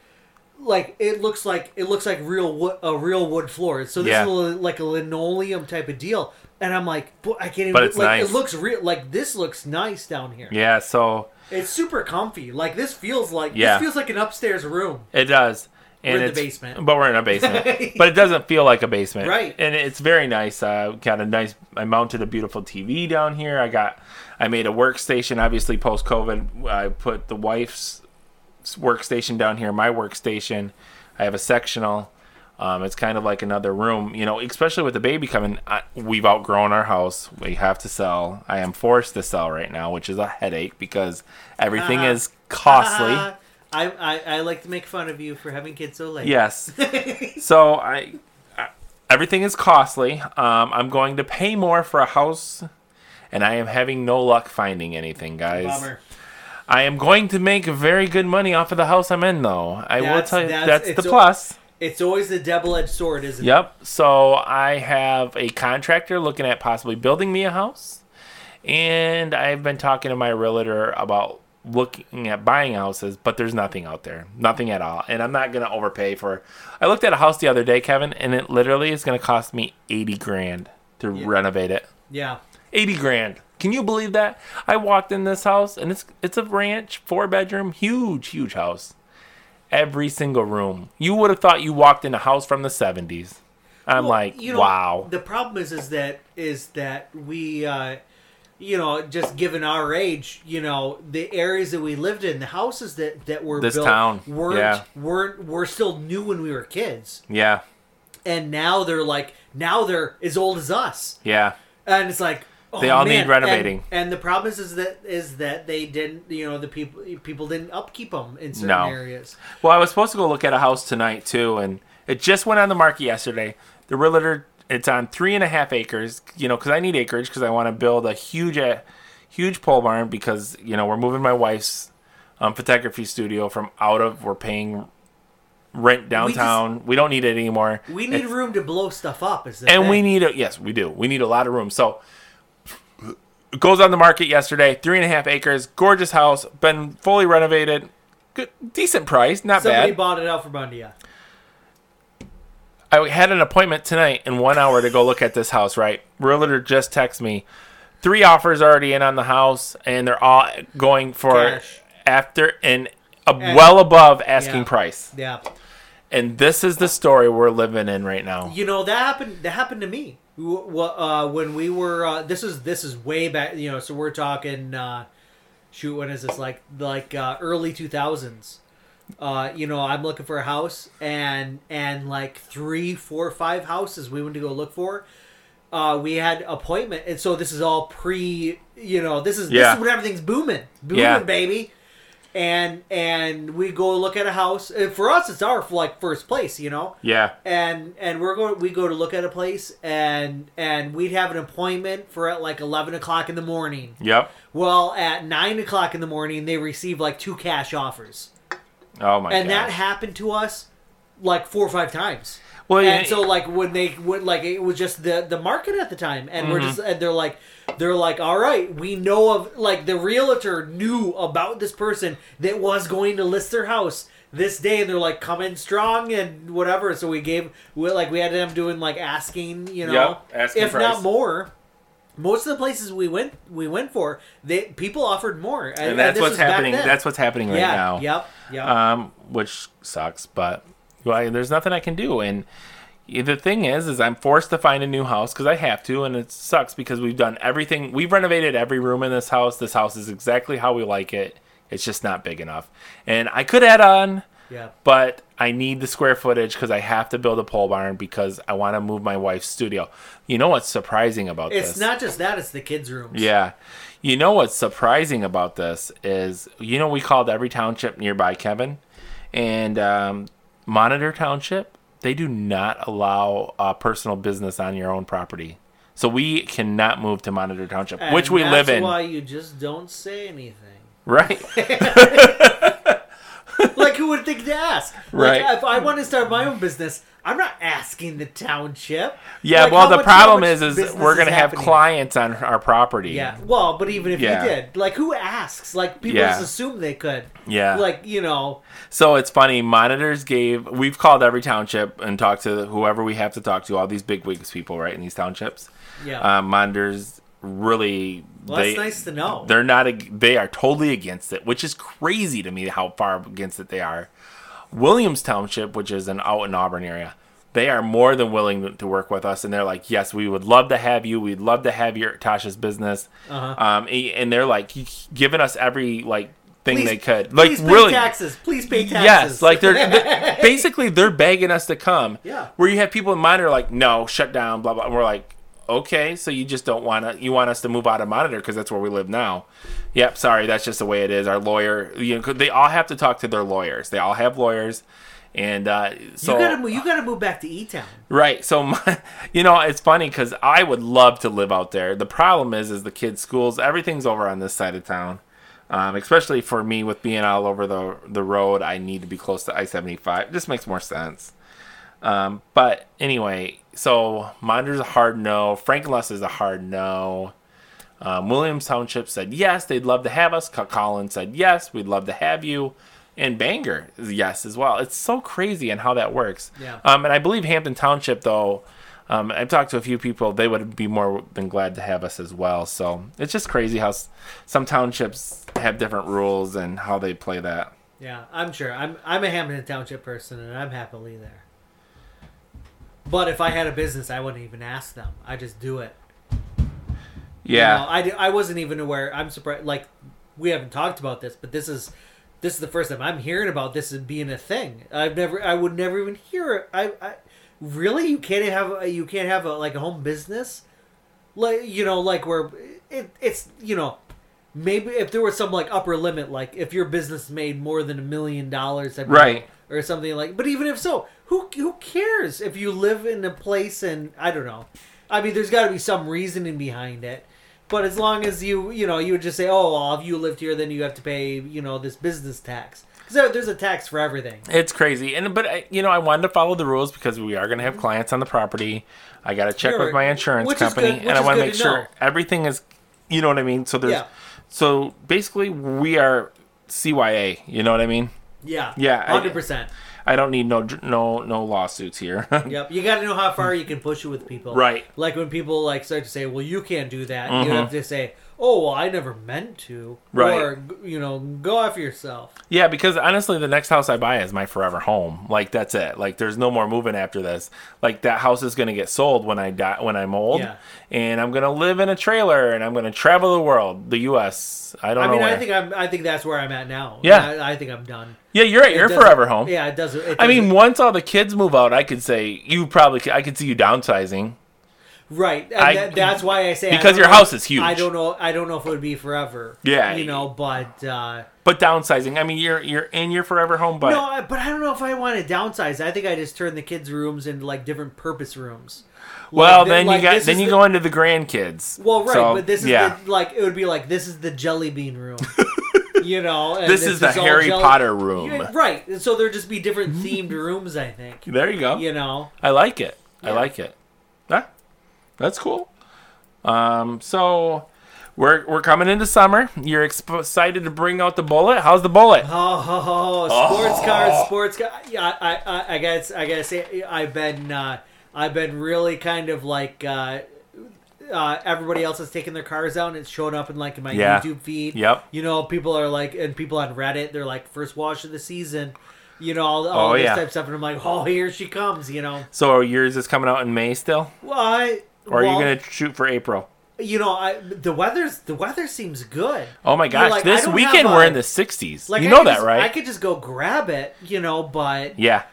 like it looks like it looks like real wood, a real wood floor. So this Yeah. is a, like a linoleum type of deal. And I'm like, boy, I can't even. But it's like, nice. It looks real. Like this looks nice down here. Yeah, so It's super comfy. Like this feels like Yeah. this feels like an upstairs room. it does. And We're in the it's- basement. but we're in a basement. but it doesn't feel like a basement, Right. And it's very nice. Uh, got a nice. I mounted a beautiful TV down here. I got. I made a workstation. Obviously, post COVID, I put the wife's workstation down here. My workstation. I have a sectional. Um, it's kind of like another room, you know. Especially with the baby coming, I, we've outgrown our house. We have to sell. I am forced to sell right now, which is a headache because everything Ah. is costly. Ah, I, I I like to make fun of you for having kids so late. Yes. so I, I, everything is costly. Um, I'm going to pay more for a house, and I am having no luck finding anything, guys. Bummer. I am going to make very good money off of the house I'm in, though. I will tell you that's- that's, the plus. It's always the double-edged sword, isn't it? Yep. So I have a contractor looking at possibly building me a house, and I've been talking to my realtor about looking at buying houses, but there's nothing out there, nothing at all, and I'm not gonna overpay for. I looked at a house the other day, Kevin, and it literally is gonna cost me eighty grand to renovate it. Yeah. Eighty grand. Can you believe that? I walked in this house, and it's it's a ranch, four bedroom, huge, huge house. Every single room. You would have thought you walked in a house from the seventies. I'm Well, like, you know, wow. The problem is, is that is that we, uh, you know, just given our age, you know, the areas that we lived in, the houses that that were This built town, weren't yeah. weren't were still new when we were kids, Yeah, and now they're like now they're as old as us. yeah, and it's like oh, They all man. need renovating. And, and the problem is, is that is that they didn't, you know, the people people didn't upkeep them in certain No. areas. Well, I was supposed to go look at a house tonight too, and It just went on the market yesterday. The realtor, it's on three and a half acres. You know, because I need acreage because I want to build a huge, uh, huge pole barn because you know we're moving my wife's um, photography studio from out of we're paying rent downtown. We, don't need it anymore. We need It's- room to blow stuff up. Is and we need a yes, we do. We need a lot of room. So goes on the market yesterday. Three and a half acres, gorgeous house, been fully renovated. Good, decent price, not somebody bad. Somebody bought it out for Bundia. I had an appointment tonight in one hour to go look at this house. Right, realtor just texted me. Three offers already in on the house, and they're all going for Cash. after and uh, well above asking Yeah. price. Yeah. And this is the story we're living in right now. You know that happened. That happened to me. W- w- Uh, when we were. Uh, this is this is way back. You know, so we're talking. Uh, shoot, when is this? Like like uh, early two thousands. Uh, you know, I'm looking for a house, and and like three, four, five houses we went to go look for. Uh, we had appointment, and so this is all pre. You know, this is this is when everything's booming, booming, Yeah. baby. And and we go look at a house. And for us, it's our like first place. You know Yeah, and and we're going we go to look at a place and and we'd have an appointment for at like 11 o'clock in the morning yep. well at 9 o'clock in the morning they receive like two cash offers Oh my God. and that happened to us like four or five times Well, and yeah, so like when they would like it was just the the market at the time and we're Mm-hmm. just and they're like they're like all right we know of like the realtor knew about this person that was going to list their house this day and they're like coming strong and whatever so we gave we like we had them doing like asking you know Yep, asking if price. not more most of the places we went we went for they people offered more and, and that's this what's happening. That's what's happening right yeah now. yep yep Um, which sucks, but well, there's nothing I can do. And the thing is, is I'm forced to find a new house because I have to, and it sucks because we've done everything. We've renovated every room in this house. This house is exactly how we like it. It's just not big enough, and I could add on, yeah but I need the square footage because I have to build a pole barn because I want to move my wife's studio. You know what's surprising about it's this? It's not just that it's the kids rooms Yeah. You know what's surprising about this is, you know, we called every township nearby, Kevin, and um, Monitor Township, they do not allow uh, personal business on your own property. So we cannot move to Monitor Township, which we live that's in. why you just don't say anything. Right? who would think to ask? Right. Like, if I want to start my own business, I'm not asking the township. Yeah, Like, well, the much- problem is, is we're going to have happening? clients on our property. Yeah. Well, but even if Yeah. you did, like, who asks? Like, people Yeah. just assume they could. Yeah. Like, you know. So it's funny. Monitors gave. We've called every township and talked to whoever we have to talk to. All these big wigs people, right, in these townships. Yeah. Um, monitors really. Well, they, that's nice to know. They're not. They are totally against it, which is crazy to me how far against it they are. Williams Township, which is an out in Auburn area, they are more than willing to work with us, and they're like, "Yes, we would love to have you. We'd love to have your Tasha's business." Uh-huh. Um, and they're like giving us every like thing Please- they could, like Please pay really. taxes. Please pay taxes. Yes, like they're, they're- basically they're begging us to come. Yeah. Where you have people in mind are like, no, shut down, blah blah. And we're like, okay, so you just don't want to, you want us to move out of monitor because that's where we live now. Yep, sorry, that's just the way it is. Our lawyer, you know, they all have to talk to their lawyers. They all have lawyers, and uh, so you gotta move. You gotta move back to E Town. Right. So, my, you know, it's funny because I would love to live out there. The problem is, is the kids' schools. Everything's over on this side of town. Um, especially for me, with being all over the the road, I need to be close to I seventy five. It just makes more sense. Um, but anyway, so Monder's a hard no. Frankenlust is a hard no. Um, Williams Township said yes, they'd love to have us. Kawkawlin said yes, we'd love to have you. And Bangor is yes as well. It's so crazy and how that works. Yeah. Um, and I believe Hampton Township, though, um, I've talked to a few people, they would be more than glad to have us as well. So it's just crazy how s- some townships have different rules and how they play that. Yeah, I'm sure. I'm I'm a Hampton Township person, and I'm happily there. But if I had a business, I wouldn't even ask them. I just do it. You Yeah. know, I, I wasn't even aware. I'm surprised. Like, we haven't talked about this, but this is this is the first time I'm hearing about this as being a thing. I've never, I would never even hear it. I, I really, you can't have, a, you can't have a, like a home business, like you know, like where it, it's you know, maybe if there was some like upper limit, like if your business made more than a million dollars, Right. or something like. But even if so, who who cares if you live in a place and I don't know. I mean, there's got to be some reasoning behind it. But as long as you, you know, you would just say, "Oh, well, if you lived here, then you have to pay, you know, this business tax." Because there's a tax for everything. It's crazy, and but you know I wanted to follow the rules because we are going to have mm-hmm. clients on the property. I got to check Sure. with my insurance company, good- and I want to make sure know. everything is, you know what I mean. So there's, Yeah. So basically we are CYA. You know what I mean? Yeah. Yeah, I- Hundred percent. I don't need no no no lawsuits here. Yep. You got to know how far you can push it with people. Right. Like when people like start to say, "Well, you can't do that," Mhm. you have to say, "Oh, well, I never meant to," Right. Or you know, go after yourself. yeah, because honestly, the next house I buy is my forever home. Like that's it. Like there's no more moving after this. Like that house is gonna get sold when I die when I'm old, Yeah. and I'm gonna live in a trailer and I'm gonna travel the world, the U.S. I don't I know. I mean, where. I think I'm. I think that's where I'm at now. Yeah. I, I think I'm done. yeah, you're at your forever home. Yeah, it doesn't. It I mean, doesn't- once all the kids move out, I could say you probably I could see you downsizing. Right. And I- that, that's why I say because don't your know- house is huge. I don't know. I don't know if it would be forever. Yeah. You know, but. uh But downsizing, I mean, you're you're in your forever home, but no, but I don't know if I want to downsize. I think I just turn the kids' rooms into like different purpose rooms. well, Like, then like, you got then you the- go into the grandkids. Well, right, So, but this is yeah. the, like it would be like this is the jelly bean room, you know. And This is the Harry jelly- Potter room. Yeah, right? So there'd just be different themed rooms. I think. There you go. You know. I like it. I like it. Ah, that's cool. Um, so we're we're coming into summer. You're excited to bring out the bullet. How's the bullet? Oh, oh, oh, sports Oh. cars, sports car. Yeah, I, I, I guess, I say, I've been, uh, I've been really kind of like, uh, uh, everybody else has taken their cars out and it's showing up in like in my Yeah. YouTube feed. Yep. You know, people are like, and people on Reddit, they're like, first wash of the season. You know, all, all Oh, this yeah. type of stuff, and I'm like, oh, here she comes. You know, So yours is coming out in May still, well, I, or are well, you gonna shoot for April? You know, I the weather's the weather seems good. Oh my gosh, like, this weekend have we're in the 60s. Like you I know that, just- right? I could just go grab it, you know, but yeah.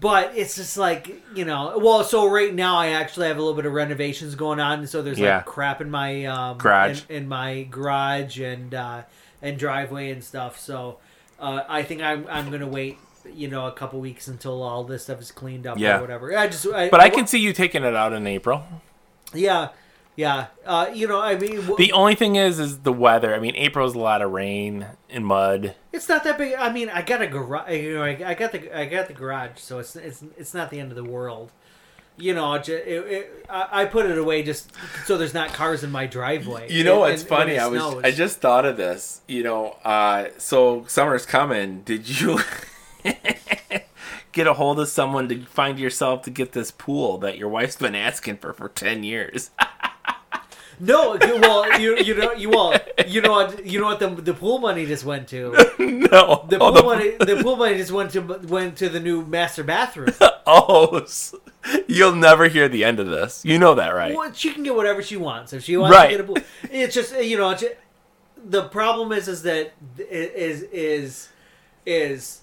but it's just like you know. Well, so right now I actually have a little bit of renovations going on, so there's Yeah. like crap in my um, Garage. in, in my garage and uh, and driveway and stuff. So uh, I think I'm I'm gonna wait, you know, a couple weeks until all this stuff is cleaned up Yeah. or whatever. I just I, But I can see you taking it out in April. Yeah yeah uh, you know I mean w- The only thing is, is the weather. I mean, April's a lot of rain and mud. It's not that big. I mean, I got a garage. You know, I, I got the I got the garage, so it's it's it's not the end of the world. You know, it, it, it, I, I put it away just so there's not cars in my driveway. You know And- what's and funny? it I was I just thought of this. You know, uh, so summer's coming. Did you get a hold of someone to find yourself to get this pool that your wife's been asking for for ten years? no. Well, you you know you well you know what you know what the the pool money just went to. no. The oh, pool money the pool money just went to went to the new master bathroom. oh, you'll never hear the end of this. You know that, right? Well, she can get whatever she wants if she wants Right. to get a pool. It's just you know, it's the problem is is that is is is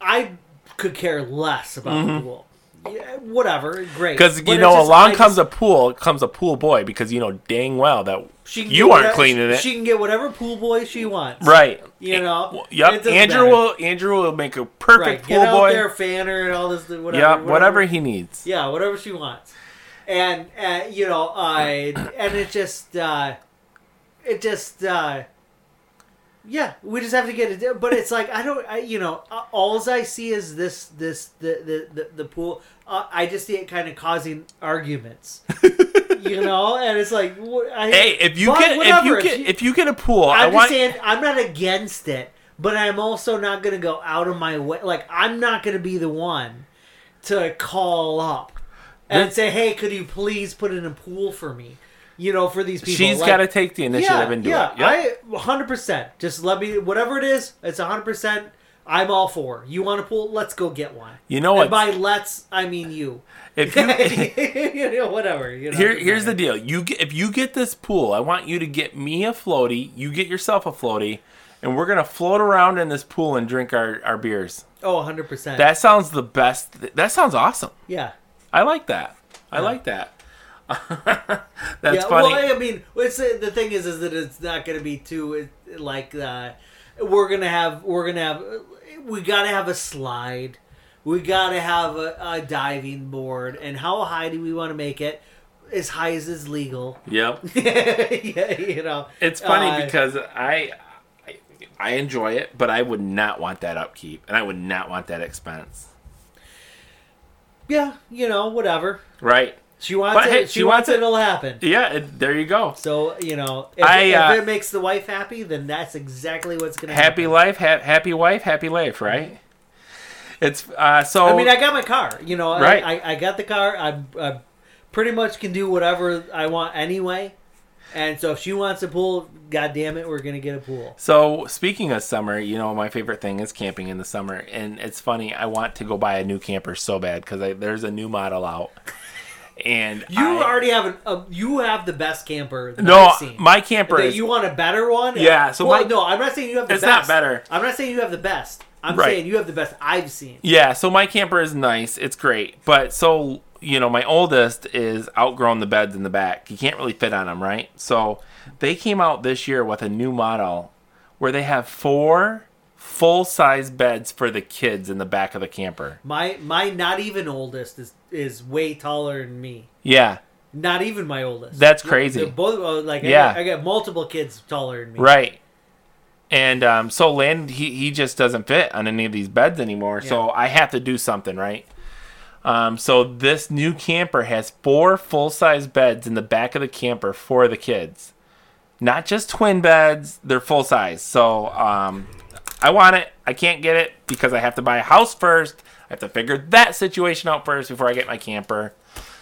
I could care less about the pool. Yeah, whatever, great. Because you know, just- along I comes just- a pool, comes a pool boy. Because you know dang well that she can you aren't whatever- cleaning it, She can get whatever pool boy she wants. right? You know. It Yep. Andrew matter. will Andrew will make a perfect Right. pool Get out boy. there, fan her, and all this. Whatever. Yep. Whatever he needs. Yeah, whatever she wants, and uh, you know, I and it just, uh, it just, uh, yeah, we just have to get it. But it's like I don't, I, you know, uh, alls I see is this, this, the, the, the, the pool. Uh, I just see it kind of causing arguments, you know, and it's like, I, Hey, if you get if you get she- if you get a pool, I I'm just want saying I'm not against it, but I'm also not going to go out of my way. Like I'm not going to be the one to call up and say, "Hey, could you please put in a pool for me?" You know, for these people. she's Like, got to take the initiative yeah, and do yeah, it. Yep. I 100. percent Just let me whatever it is. It's 100. percent I'm all for. You want a pool? Let's go get one. you know And what? by let's, I mean you. If you you know, whatever. You know, Here, here's the deal. You get, if you get this pool, I want you to get me a floaty. You get yourself a floaty, and we're gonna float around in this pool and drink our, our beers. Oh, 100. percent That sounds the best. That sounds awesome. Yeah. I like that. I Yeah. like that. That's yeah, funny. Well, I mean, it's, the thing is, is that it's not going to be too uh, like uh, we're gonna have we're gonna have we gotta have a slide, we gotta have a, a diving board, and how high do we want to make it? As high as is legal. yep. yeah, you know. It's funny Uh, because I, I I enjoy it, but I would not want that upkeep, and I would not want that expense. yeah, you know, whatever. Right? She wants But, it. hey, she, she wants wants it. it. It'll happen. Yeah. It, there you go. So you know, if, I, uh, if it makes the wife happy, then that's exactly what's gonna happen. Happy happen. life, ha- happy wife, happy life. Right? It's uh so. I mean, I got my car. You know, Right. I, I, I got the car. I, I pretty much can do whatever I want anyway. And so if she wants a pool, god damn it, we're gonna get a pool. So speaking of summer, you know my favorite thing is camping in the summer, and it's funny. I want to go buy a new camper so bad because there's a new model out, and You I- already have an, a, you have the best camper. That no I've seen. my camper That is you want a better one? Yeah, so well, my- no, I'm not saying you have the It's not best. better. I'm not saying you have the best. I'm Right. saying you have the best I've seen. yeah. So my camper is nice, it's great, but so you know my oldest is outgrown the beds in the back. He can't really fit on them, right? So they came out this year with a new model where they have four full size beds for the kids in the back of the camper. My my not even oldest is is way taller than me. Yeah, Not even my oldest. That's crazy. they're both uh, like I Yeah. got- I, got, multiple kids taller than me. Right. And um, so Land he, he just doesn't fit on any of these beds anymore. So I have to do something, right? Um, so this new camper has four full size beds in the back of the camper for the kids. Not just twin beds, they're full size. So um, I want it. I can't get it because I have to buy a house first. I have to figure that situation out first before I get my camper.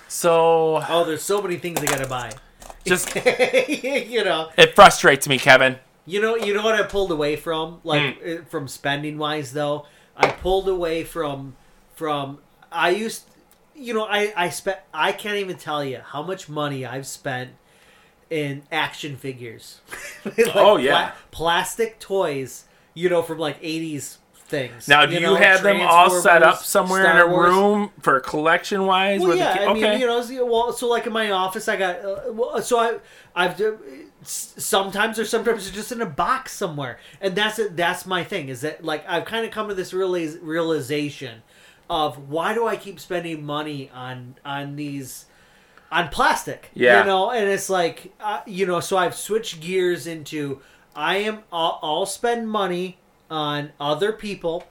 So Oh, there's so many things I gotta buy. just you know, it frustrates me, Kevin. you know, you know what I pulled away from, like uh, from spending wise though. I pulled away from from I used, you know, I I spent I can't even tell you how much money I've spent in action figures. Like Oh, yeah. plastic toys, you know, from like '80s things. Now, do you, know, have them all set up somewhere in a Wars. room for collection wise? Well, yeah, I okay. mean, you know, so- well, so like in my office, I got, uh, well, so I, I've, uh, sometimes or sometimes it's just in a box somewhere, and that's it. That's my thing is that like I've kind of come to this realiz- realization of why do I keep spending money on on these on plastic? Yeah. you know, and it's like, uh, you know, so I've switched gears into I am I'll, I'll spend money on other people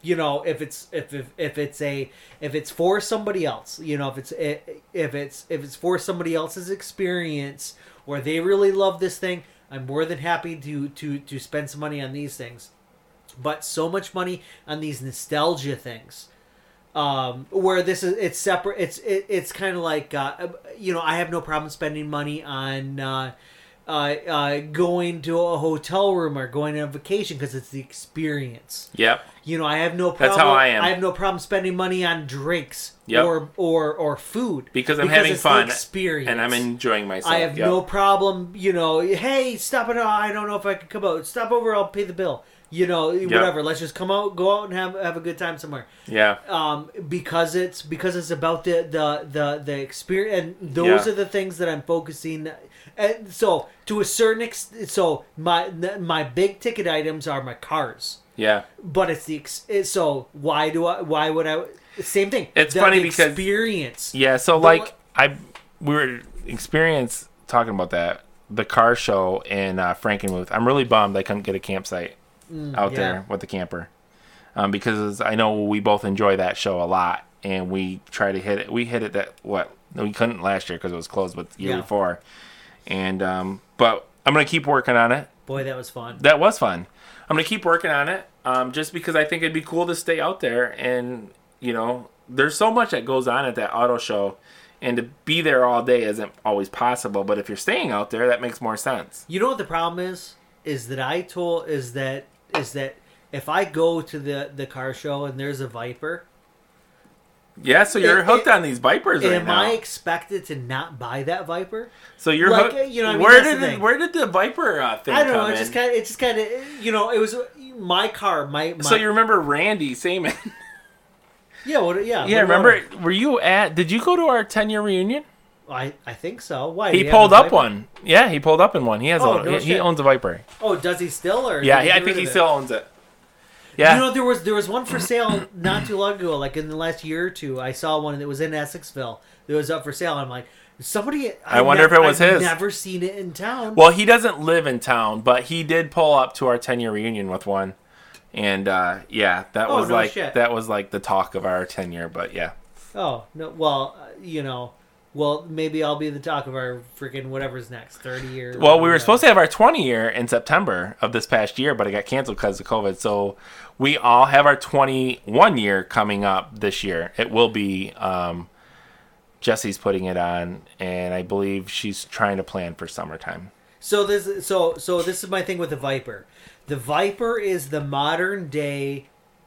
you know if it's if, if if it's a if it's for somebody else you know if it's if it's if it's for somebody else's experience or they really love this thing i'm more than happy to to to spend some money on these things. But so much money on these nostalgia things um where this is it's separate it's it, it's kind of like uh you know i have no problem spending money on uh uh, uh, going to a hotel room or going on vacation because it's the experience. Yep. You know, I have no problem. That's how I am. I have no problem spending money on drinks Yep. or or or food Because I'm having it's the fun experience. and I'm enjoying myself. I have Yep. no problem. You know, hey, stop it! I don't know if I can come out. Stop over. I'll pay the bill. You know, whatever. Let's just come out, go out, and have have a good time somewhere. Yeah. Um, because it's because it's about the the the the experience, and those Yeah. are the things that I'm focusing. And so, to a certain extent, so my my big ticket items are my cars Yeah. but it's the ex- so why do I why would I same thing It's The- funny the because- experience Yeah. So The- like I we were experience talking about that the car show in uh, Frankenmuth. I'm really bummed I couldn't get a campsite out Mm, yeah. there with the camper um, because I know we both enjoy that show a lot and we try to hit it. We hit it that what we couldn't last year because it was closed, but the year Yeah. before. And um, but I'm gonna keep working on it. boy that was fun that was fun. I'm gonna keep working on it, um, just because I think it'd be cool to stay out there, and you know, there's so much that goes on at that auto show, and to be there all day isn't always possible. But if you're staying out there, that makes more sense. you know what the problem is is that I told is that is that if I go to the the car show and there's a Viper Yeah, so you're It- hooked it- on these Vipers right am now. I expected to not buy that Viper so you're like, hooked. you know, I mean, where did the where did the Viper uh, thing I don't know it just kind of it just kind of you know it was my car my, my so you remember Randy Seaman? yeah yeah yeah, remember? Were you at? Did you go to our 10 year reunion? I I think so. Why? do He pulled up one. Yeah, he pulled up in one. He has Oh, a no he, he owns a Viper. Oh, does he still or? Yeah, he he, I think he it? still owns it. Yeah. You know, there was there was one for sale not too long ago, like in the last year or two. I saw one that was in Essexville that was up for sale. I'm like, somebody. I wonder if it was I've his. Never seen it in town. Well, he doesn't live in town, but he did pull up to our 10 year reunion with one. And uh, yeah, that Oh, was no like shit. that was like the talk of our 10 year, but yeah. oh no, well, uh, you know, well maybe I'll be the talk of our freaking whatever's next, thirty years. Well, we were supposed to have our 20 year in September of this past year, but it got canceled because of COVID. So we all have our 21 year coming up this year. It will be um, Jesse's putting it on, and I believe she's trying to plan for summertime. So this, so so this is my thing with the Viper. The Viper is the modern day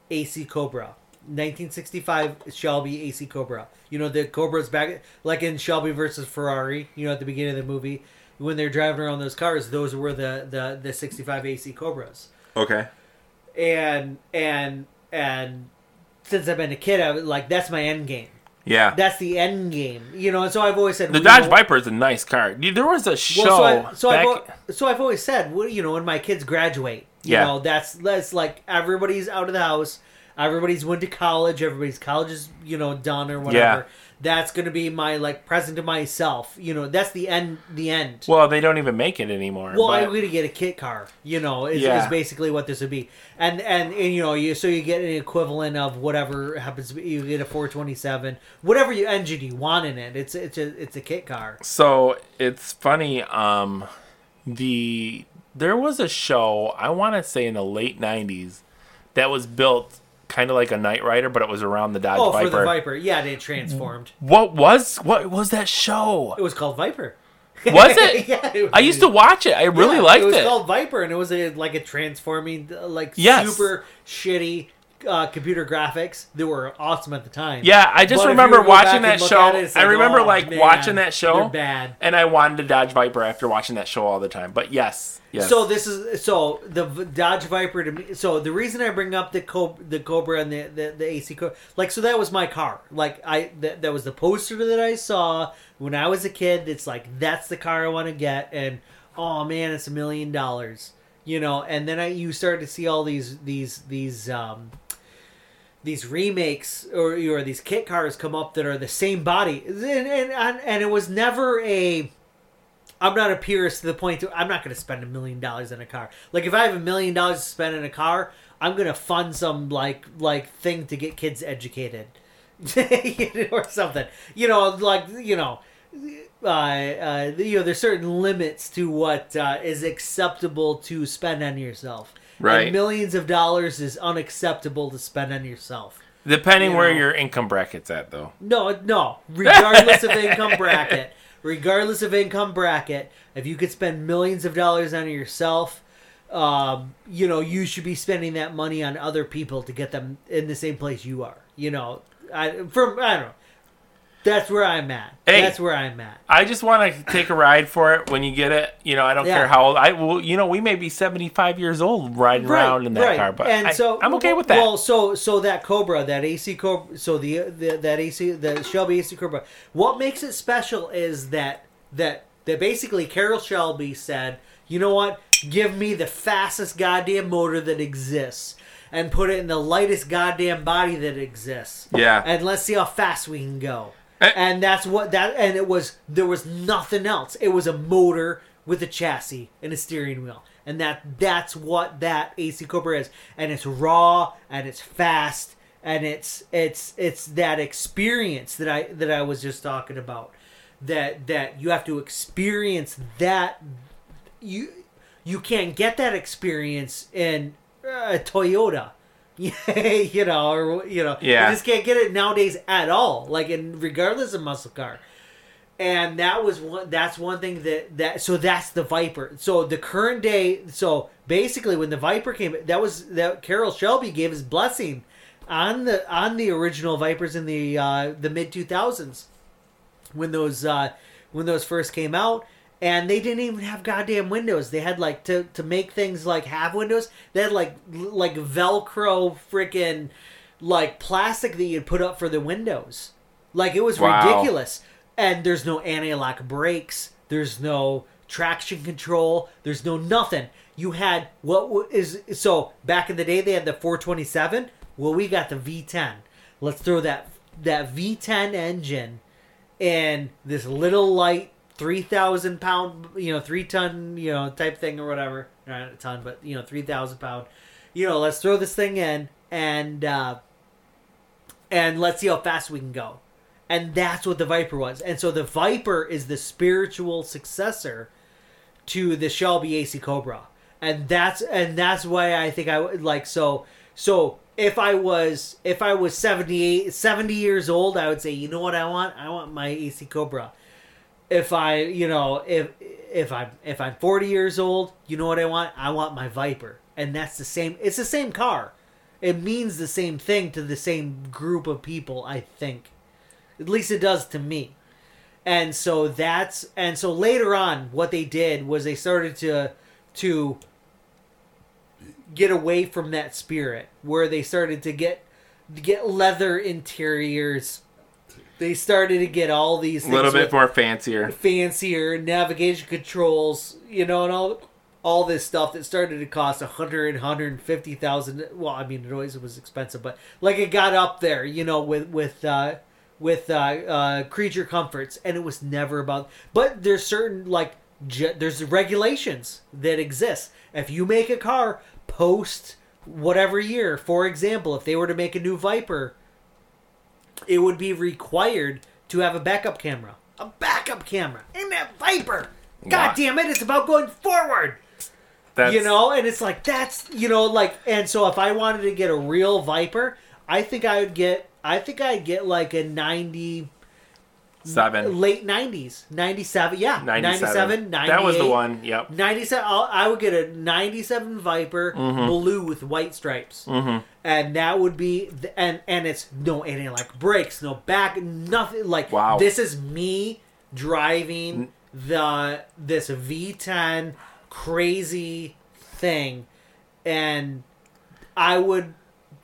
AC Cobra. 1965 Shelby AC Cobra. You know the Cobra's back like in Shelby versus Ferrari. You know at the beginning of the movie when they're driving around those cars, those were the the the 65 AC Cobras. Okay. And and and since I've been a kid, I was like that's my end game. Yeah. That's the end game. You know, and so I've always said the Dodge know, Viper is a nice car. There was a show well, so, I, so, back. I've, al- so I've always said, you know, when my kids graduate, you Yeah. know, that's that's like everybody's out of the house, everybody's went to college, everybody's college is you know done or whatever. Yeah. That's gonna be my like present to myself. You know, that's the end. The end. well, they don't even make it anymore. Well, but- I'm to get a kit car. You know, is, Yeah. is basically what this would be, and, and and you know, you so you get an equivalent of whatever happens. to be You get a 427, whatever you engine you want in it. It's it's a it's a kit car. So it's funny. Um, the there was a show I want to say in the late '90s that was built kind of like a Knight Rider, but it was around the Dodge Oh, Viper. for the Viper, yeah, they transformed. What was what was that show? It was called Viper. Was it? yeah. It was, I used to watch it. I really yeah, liked it. it. was called Viper, and it was a like a transforming, uh, like Yes. super shitty uh, computer graphics that were awesome at the time. yeah, I just But remember were to go watching that show. it, I remember oh, like man, watching that show, bad. and I wanted to Dodge Viper after watching that show all the time. But yes, yes. So this is so the Dodge Viper to me. So the reason I bring up the Cobra, the Cobra and the, the the AC Cobra, like so that was my car. Like I that, that was the poster that I saw when I was a kid. It's like that's the car I want to get, and oh man, it's a million dollars, you know. And then I you start to see all these these these um these remakes or or these kit cars come up that are the same body, and and and, it was never a. I'm not a purist to the point to I'm not going to spend a million dollars in a car. Like if I have a million dollars to spend in a car, I'm going to fund some like like thing to get kids educated, or something. You know, like you know, uh, uh, you know, there's certain limits to what uh, is acceptable to spend on yourself. Right. And millions of dollars is unacceptable to spend on yourself. depending you where know. your income bracket's at, though. No, no. Regardless of income bracket, regardless of income bracket, if you could spend millions of dollars on yourself, um, you know, you should be spending that money on other people to get them in the same place you are. You know, I from I don't know. That's where I'm at. Hey. That's where I'm at. I just want to take a ride for it when you get it. You know, I don't Yeah. care how old. I will. You know, we may be seventy-five years old riding around in that car, but and I, so I'm okay with that. Well, so so that Cobra, that AC Cobra, so the, the that AC the Shelby AC Cobra. What makes it special is that that that basically Carroll Shelby said, you know what, give me the fastest goddamn motor that exists. And put it in the lightest goddamn body that exists. Yeah. And let's see how fast we can go. Eh. And that's what that and it was there was nothing else. It was a motor with a chassis and a steering wheel. And that that's what that AC Cobra is. And it's raw and it's fast and it's it's it's that experience that I that I was just talking about. That that you have to experience that you you can't get that experience in a Toyota. you know, or you know, Yeah. you just can't get it nowadays at all. Like, in regardless of muscle car, and that was one. That's one thing that that. So that's the Viper. So the current day. So basically, when the Viper came, that was that Carroll Shelby gave his blessing on the on the original Vipers in the uh, the mid two thousands when those uh, when those first came out, and they didn't even have goddamn windows. They had like to to make things like have windows. They had like like Velcro freaking like plastic that you'd put up for the windows. Like it was Wow. ridiculous. and there's no anti-lock brakes. There's no traction control. There's no nothing. You had what is so back in the day they had the 427. Well, we got the V10. Let's throw that that V10 engine and this little light 3000 pound you know three ton you know type thing or whatever. Not a ton but you know 3000 pound. You know let's throw this thing in and uh and let's see how fast we can go. And that's what the viper was. And so the viper is the spiritual successor to the shelby ac cobra. And that's and that's why i think i would like so so if i was if i was 78 70 years old i would say you know what i want? I want my ac cobra if i you know if if i'm if i'm 40 years old you know what i want? I want my viper. And that's the same it's the same car. It means the same thing to the same group of people i think. At least it does to me. And so that's and so later on what they did was they started to to get away from that spirit where they started to get get leather interiors they started to get all these A little bit more fancier. fancier navigation controls you know and all all this stuff that started to cost a hundred, hundred and fifty thousand. Well, I mean, it always was expensive, but like it got up there, you know, with with uh, with uh, uh, creature comforts, and it was never about. But there's certain like there's regulations that exist. If you make a car post whatever year, for example, if they were to make a new Viper, it would be required to have a backup camera. A backup camera in that Viper. God Wow. damn it! It's about going forward That's, you know and it's like that's you know like and so if i wanted to get a real viper i think i would get i think i'd get like a 90 seven. late 90s 97 yeah 97 98 That was the one. Yep. 97 I'll, i would get a 97 viper Mm-hmm. blue with white stripes and that would be th- and and it's no any like brakes no back nothing like Wow. this is me driving the this v10 crazy thing and i would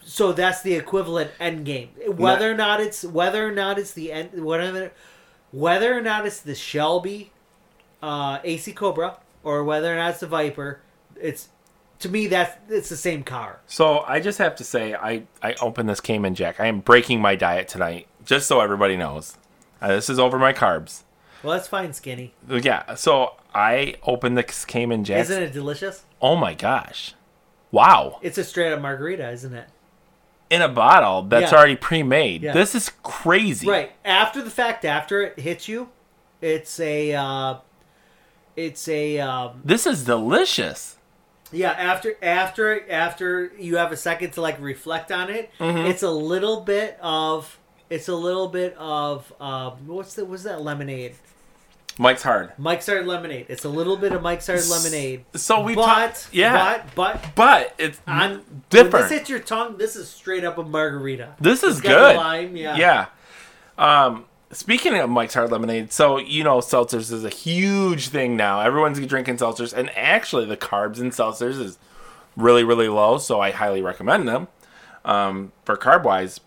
so that's the equivalent end game whether or not it's whether or not it's the end whatever whether or not it's the shelby uh, ac cobra or whether or not it's the viper it's to me that's it's the same car So I just have to say, I I opened this Cayman Jack. I am breaking my diet tonight, just so everybody knows. Uh, this is over my carbs. well that's fine skinny Yeah. So I opened this Cayman Jack. isn't it delicious Oh my gosh! Wow! it's a straight up margarita isn't it In a bottle that's Yeah. already pre-made. Yeah. This is crazy. right after the fact after it hits you it's a uh, it's a um, This is delicious. Yeah, after after after you have a second to like reflect on it, it's a little bit of it's a little bit of um, what's the what's that lemonade? Mike's hard. Mike's Hard Lemonade. It's a little bit of Mike's Hard Lemonade. So we but talked. Yeah. but but But it's on when different. this hits your tongue, this is straight up a margarita. This is good. lime, yeah. Yeah. Um, speaking of Mike's Hard Lemonade, so you know seltzers is a huge thing now. Everyone's drinking seltzers, and actually the carbs in seltzers is really really low. So I highly recommend them. Um, for carb wise,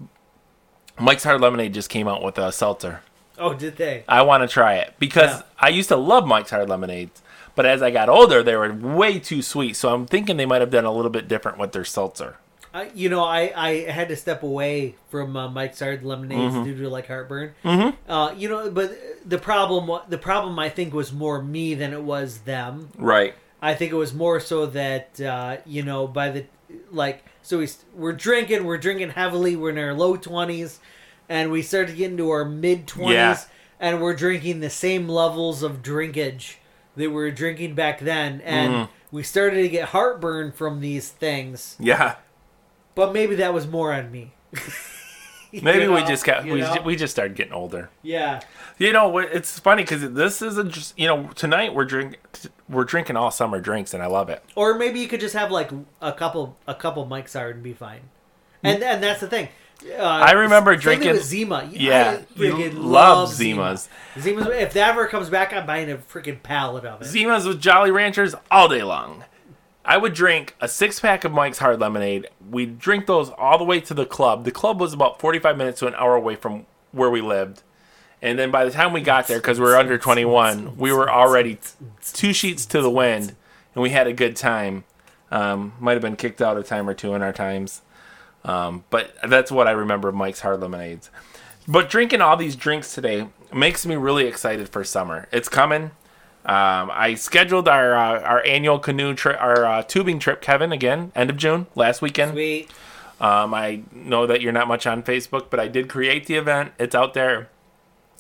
Mike's Hard Lemonade just came out with a seltzer. Oh, did they? I want to try it because Yeah. I used to love Mike's Hard Lemonades, but as I got older, they were way too sweet. So I'm thinking they might have done a little bit different with their seltzer. I, you know, I, I had to step away from uh, Mike's Hard Lemonades Mm-hmm. due to like heartburn. Mm-hmm. Uh, you know, but the problem, the problem, I think, was more me than it was them. Right. I think it was more so that uh, you know by the like so we we're drinking we're drinking heavily we're in our low twenties and we started getting into our mid twenties Yeah. and we're drinking the same levels of drinkage that we were drinking back then and Mm-hmm. we started to get heartburn from these things Yeah. but maybe that was more on me. You Maybe we just got we, know? we just started getting older. yeah You know, it's funny because this isn't just you know tonight we're drink we're drinking all summer drinks and I love it. Or maybe you could just have like a couple a couple Mike's Hard and be fine. And and that's the thing. Uh, I remember drinking- with Zima. Yeah, I freaking you love love Zima. Zimas. Zima's. If that ever comes back, I'm buying a freaking pallet of it. Zimas with Jolly Ranchers all day long. I would drink a six pack of Mike's Hard Lemonade. We'd drink those all the way to the club. The club was about 45 minutes to an hour away from where we lived. And then by the time we got there, because we were under 21, we were already two sheets to the wind, and we had a good time. Um, might have been kicked out a time or two in our times. Um, but that's what I remember of Mike's Hard Lemonades. But drinking all these drinks today makes me really excited for summer. It's coming. Um, I scheduled our uh, our annual canoe trip, our uh, tubing trip, Kevin, again, end of June, last weekend. Sweet. Um, I know that you're not much on Facebook, but I did create the event. It's out there.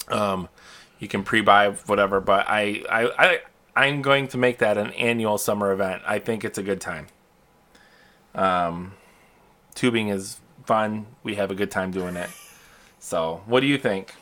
Um, you can pre-buy whatever, but I, I, I, I'm going to make that an annual summer event. I think it's a good time. Um, tubing is fun. We have a good time doing it. So, what do you think?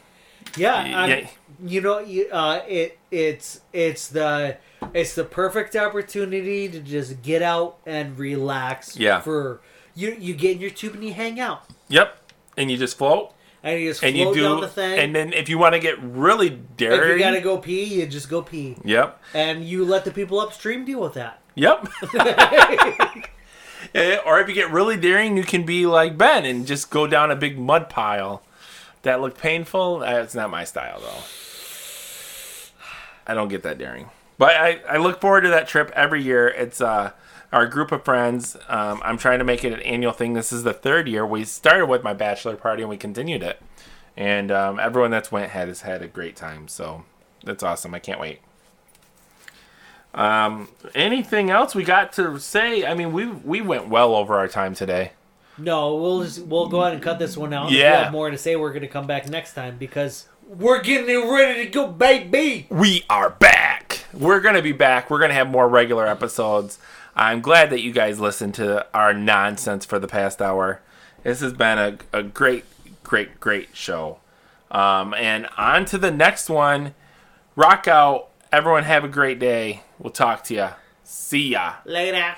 Yeah, Y- I'm- yeah. you know, you, uh, it it's it's the it's the perfect opportunity to just get out and relax. Yeah. For you, you get in your tube and you hang out, Yep. And you just float, and you just and float you down the thing. and then if you want to get really if daring, you gotta go pee, you just go pee, yep, and you let the people upstream deal with that. yep. Eh, or if you get really daring, you can be like Ben and just go down a big mud pile. That looked painful. That's not my style though. I don't get that daring. But I, I look forward to that trip every year. It's uh, our group of friends. Um, I'm trying to make it an annual thing. This is the third year. We started with my bachelor party and we continued it. And um, everyone that's went has had a great time. So that's awesome. I can't wait. Um, anything else we got to say? I mean, we we went well over our time today. No, we'll just we'll go ahead and cut this one out. If we Yeah. have more to say, we're gonna come back next time because we're getting ready to go, baby. we are back. We're going to be back. We're going to have more regular episodes. I'm glad that you guys listened to our nonsense for the past hour. This has been a, a great, great, great show. Um, and on to the next one. Rock out. Everyone have a great day. We'll talk to you. See ya. Later.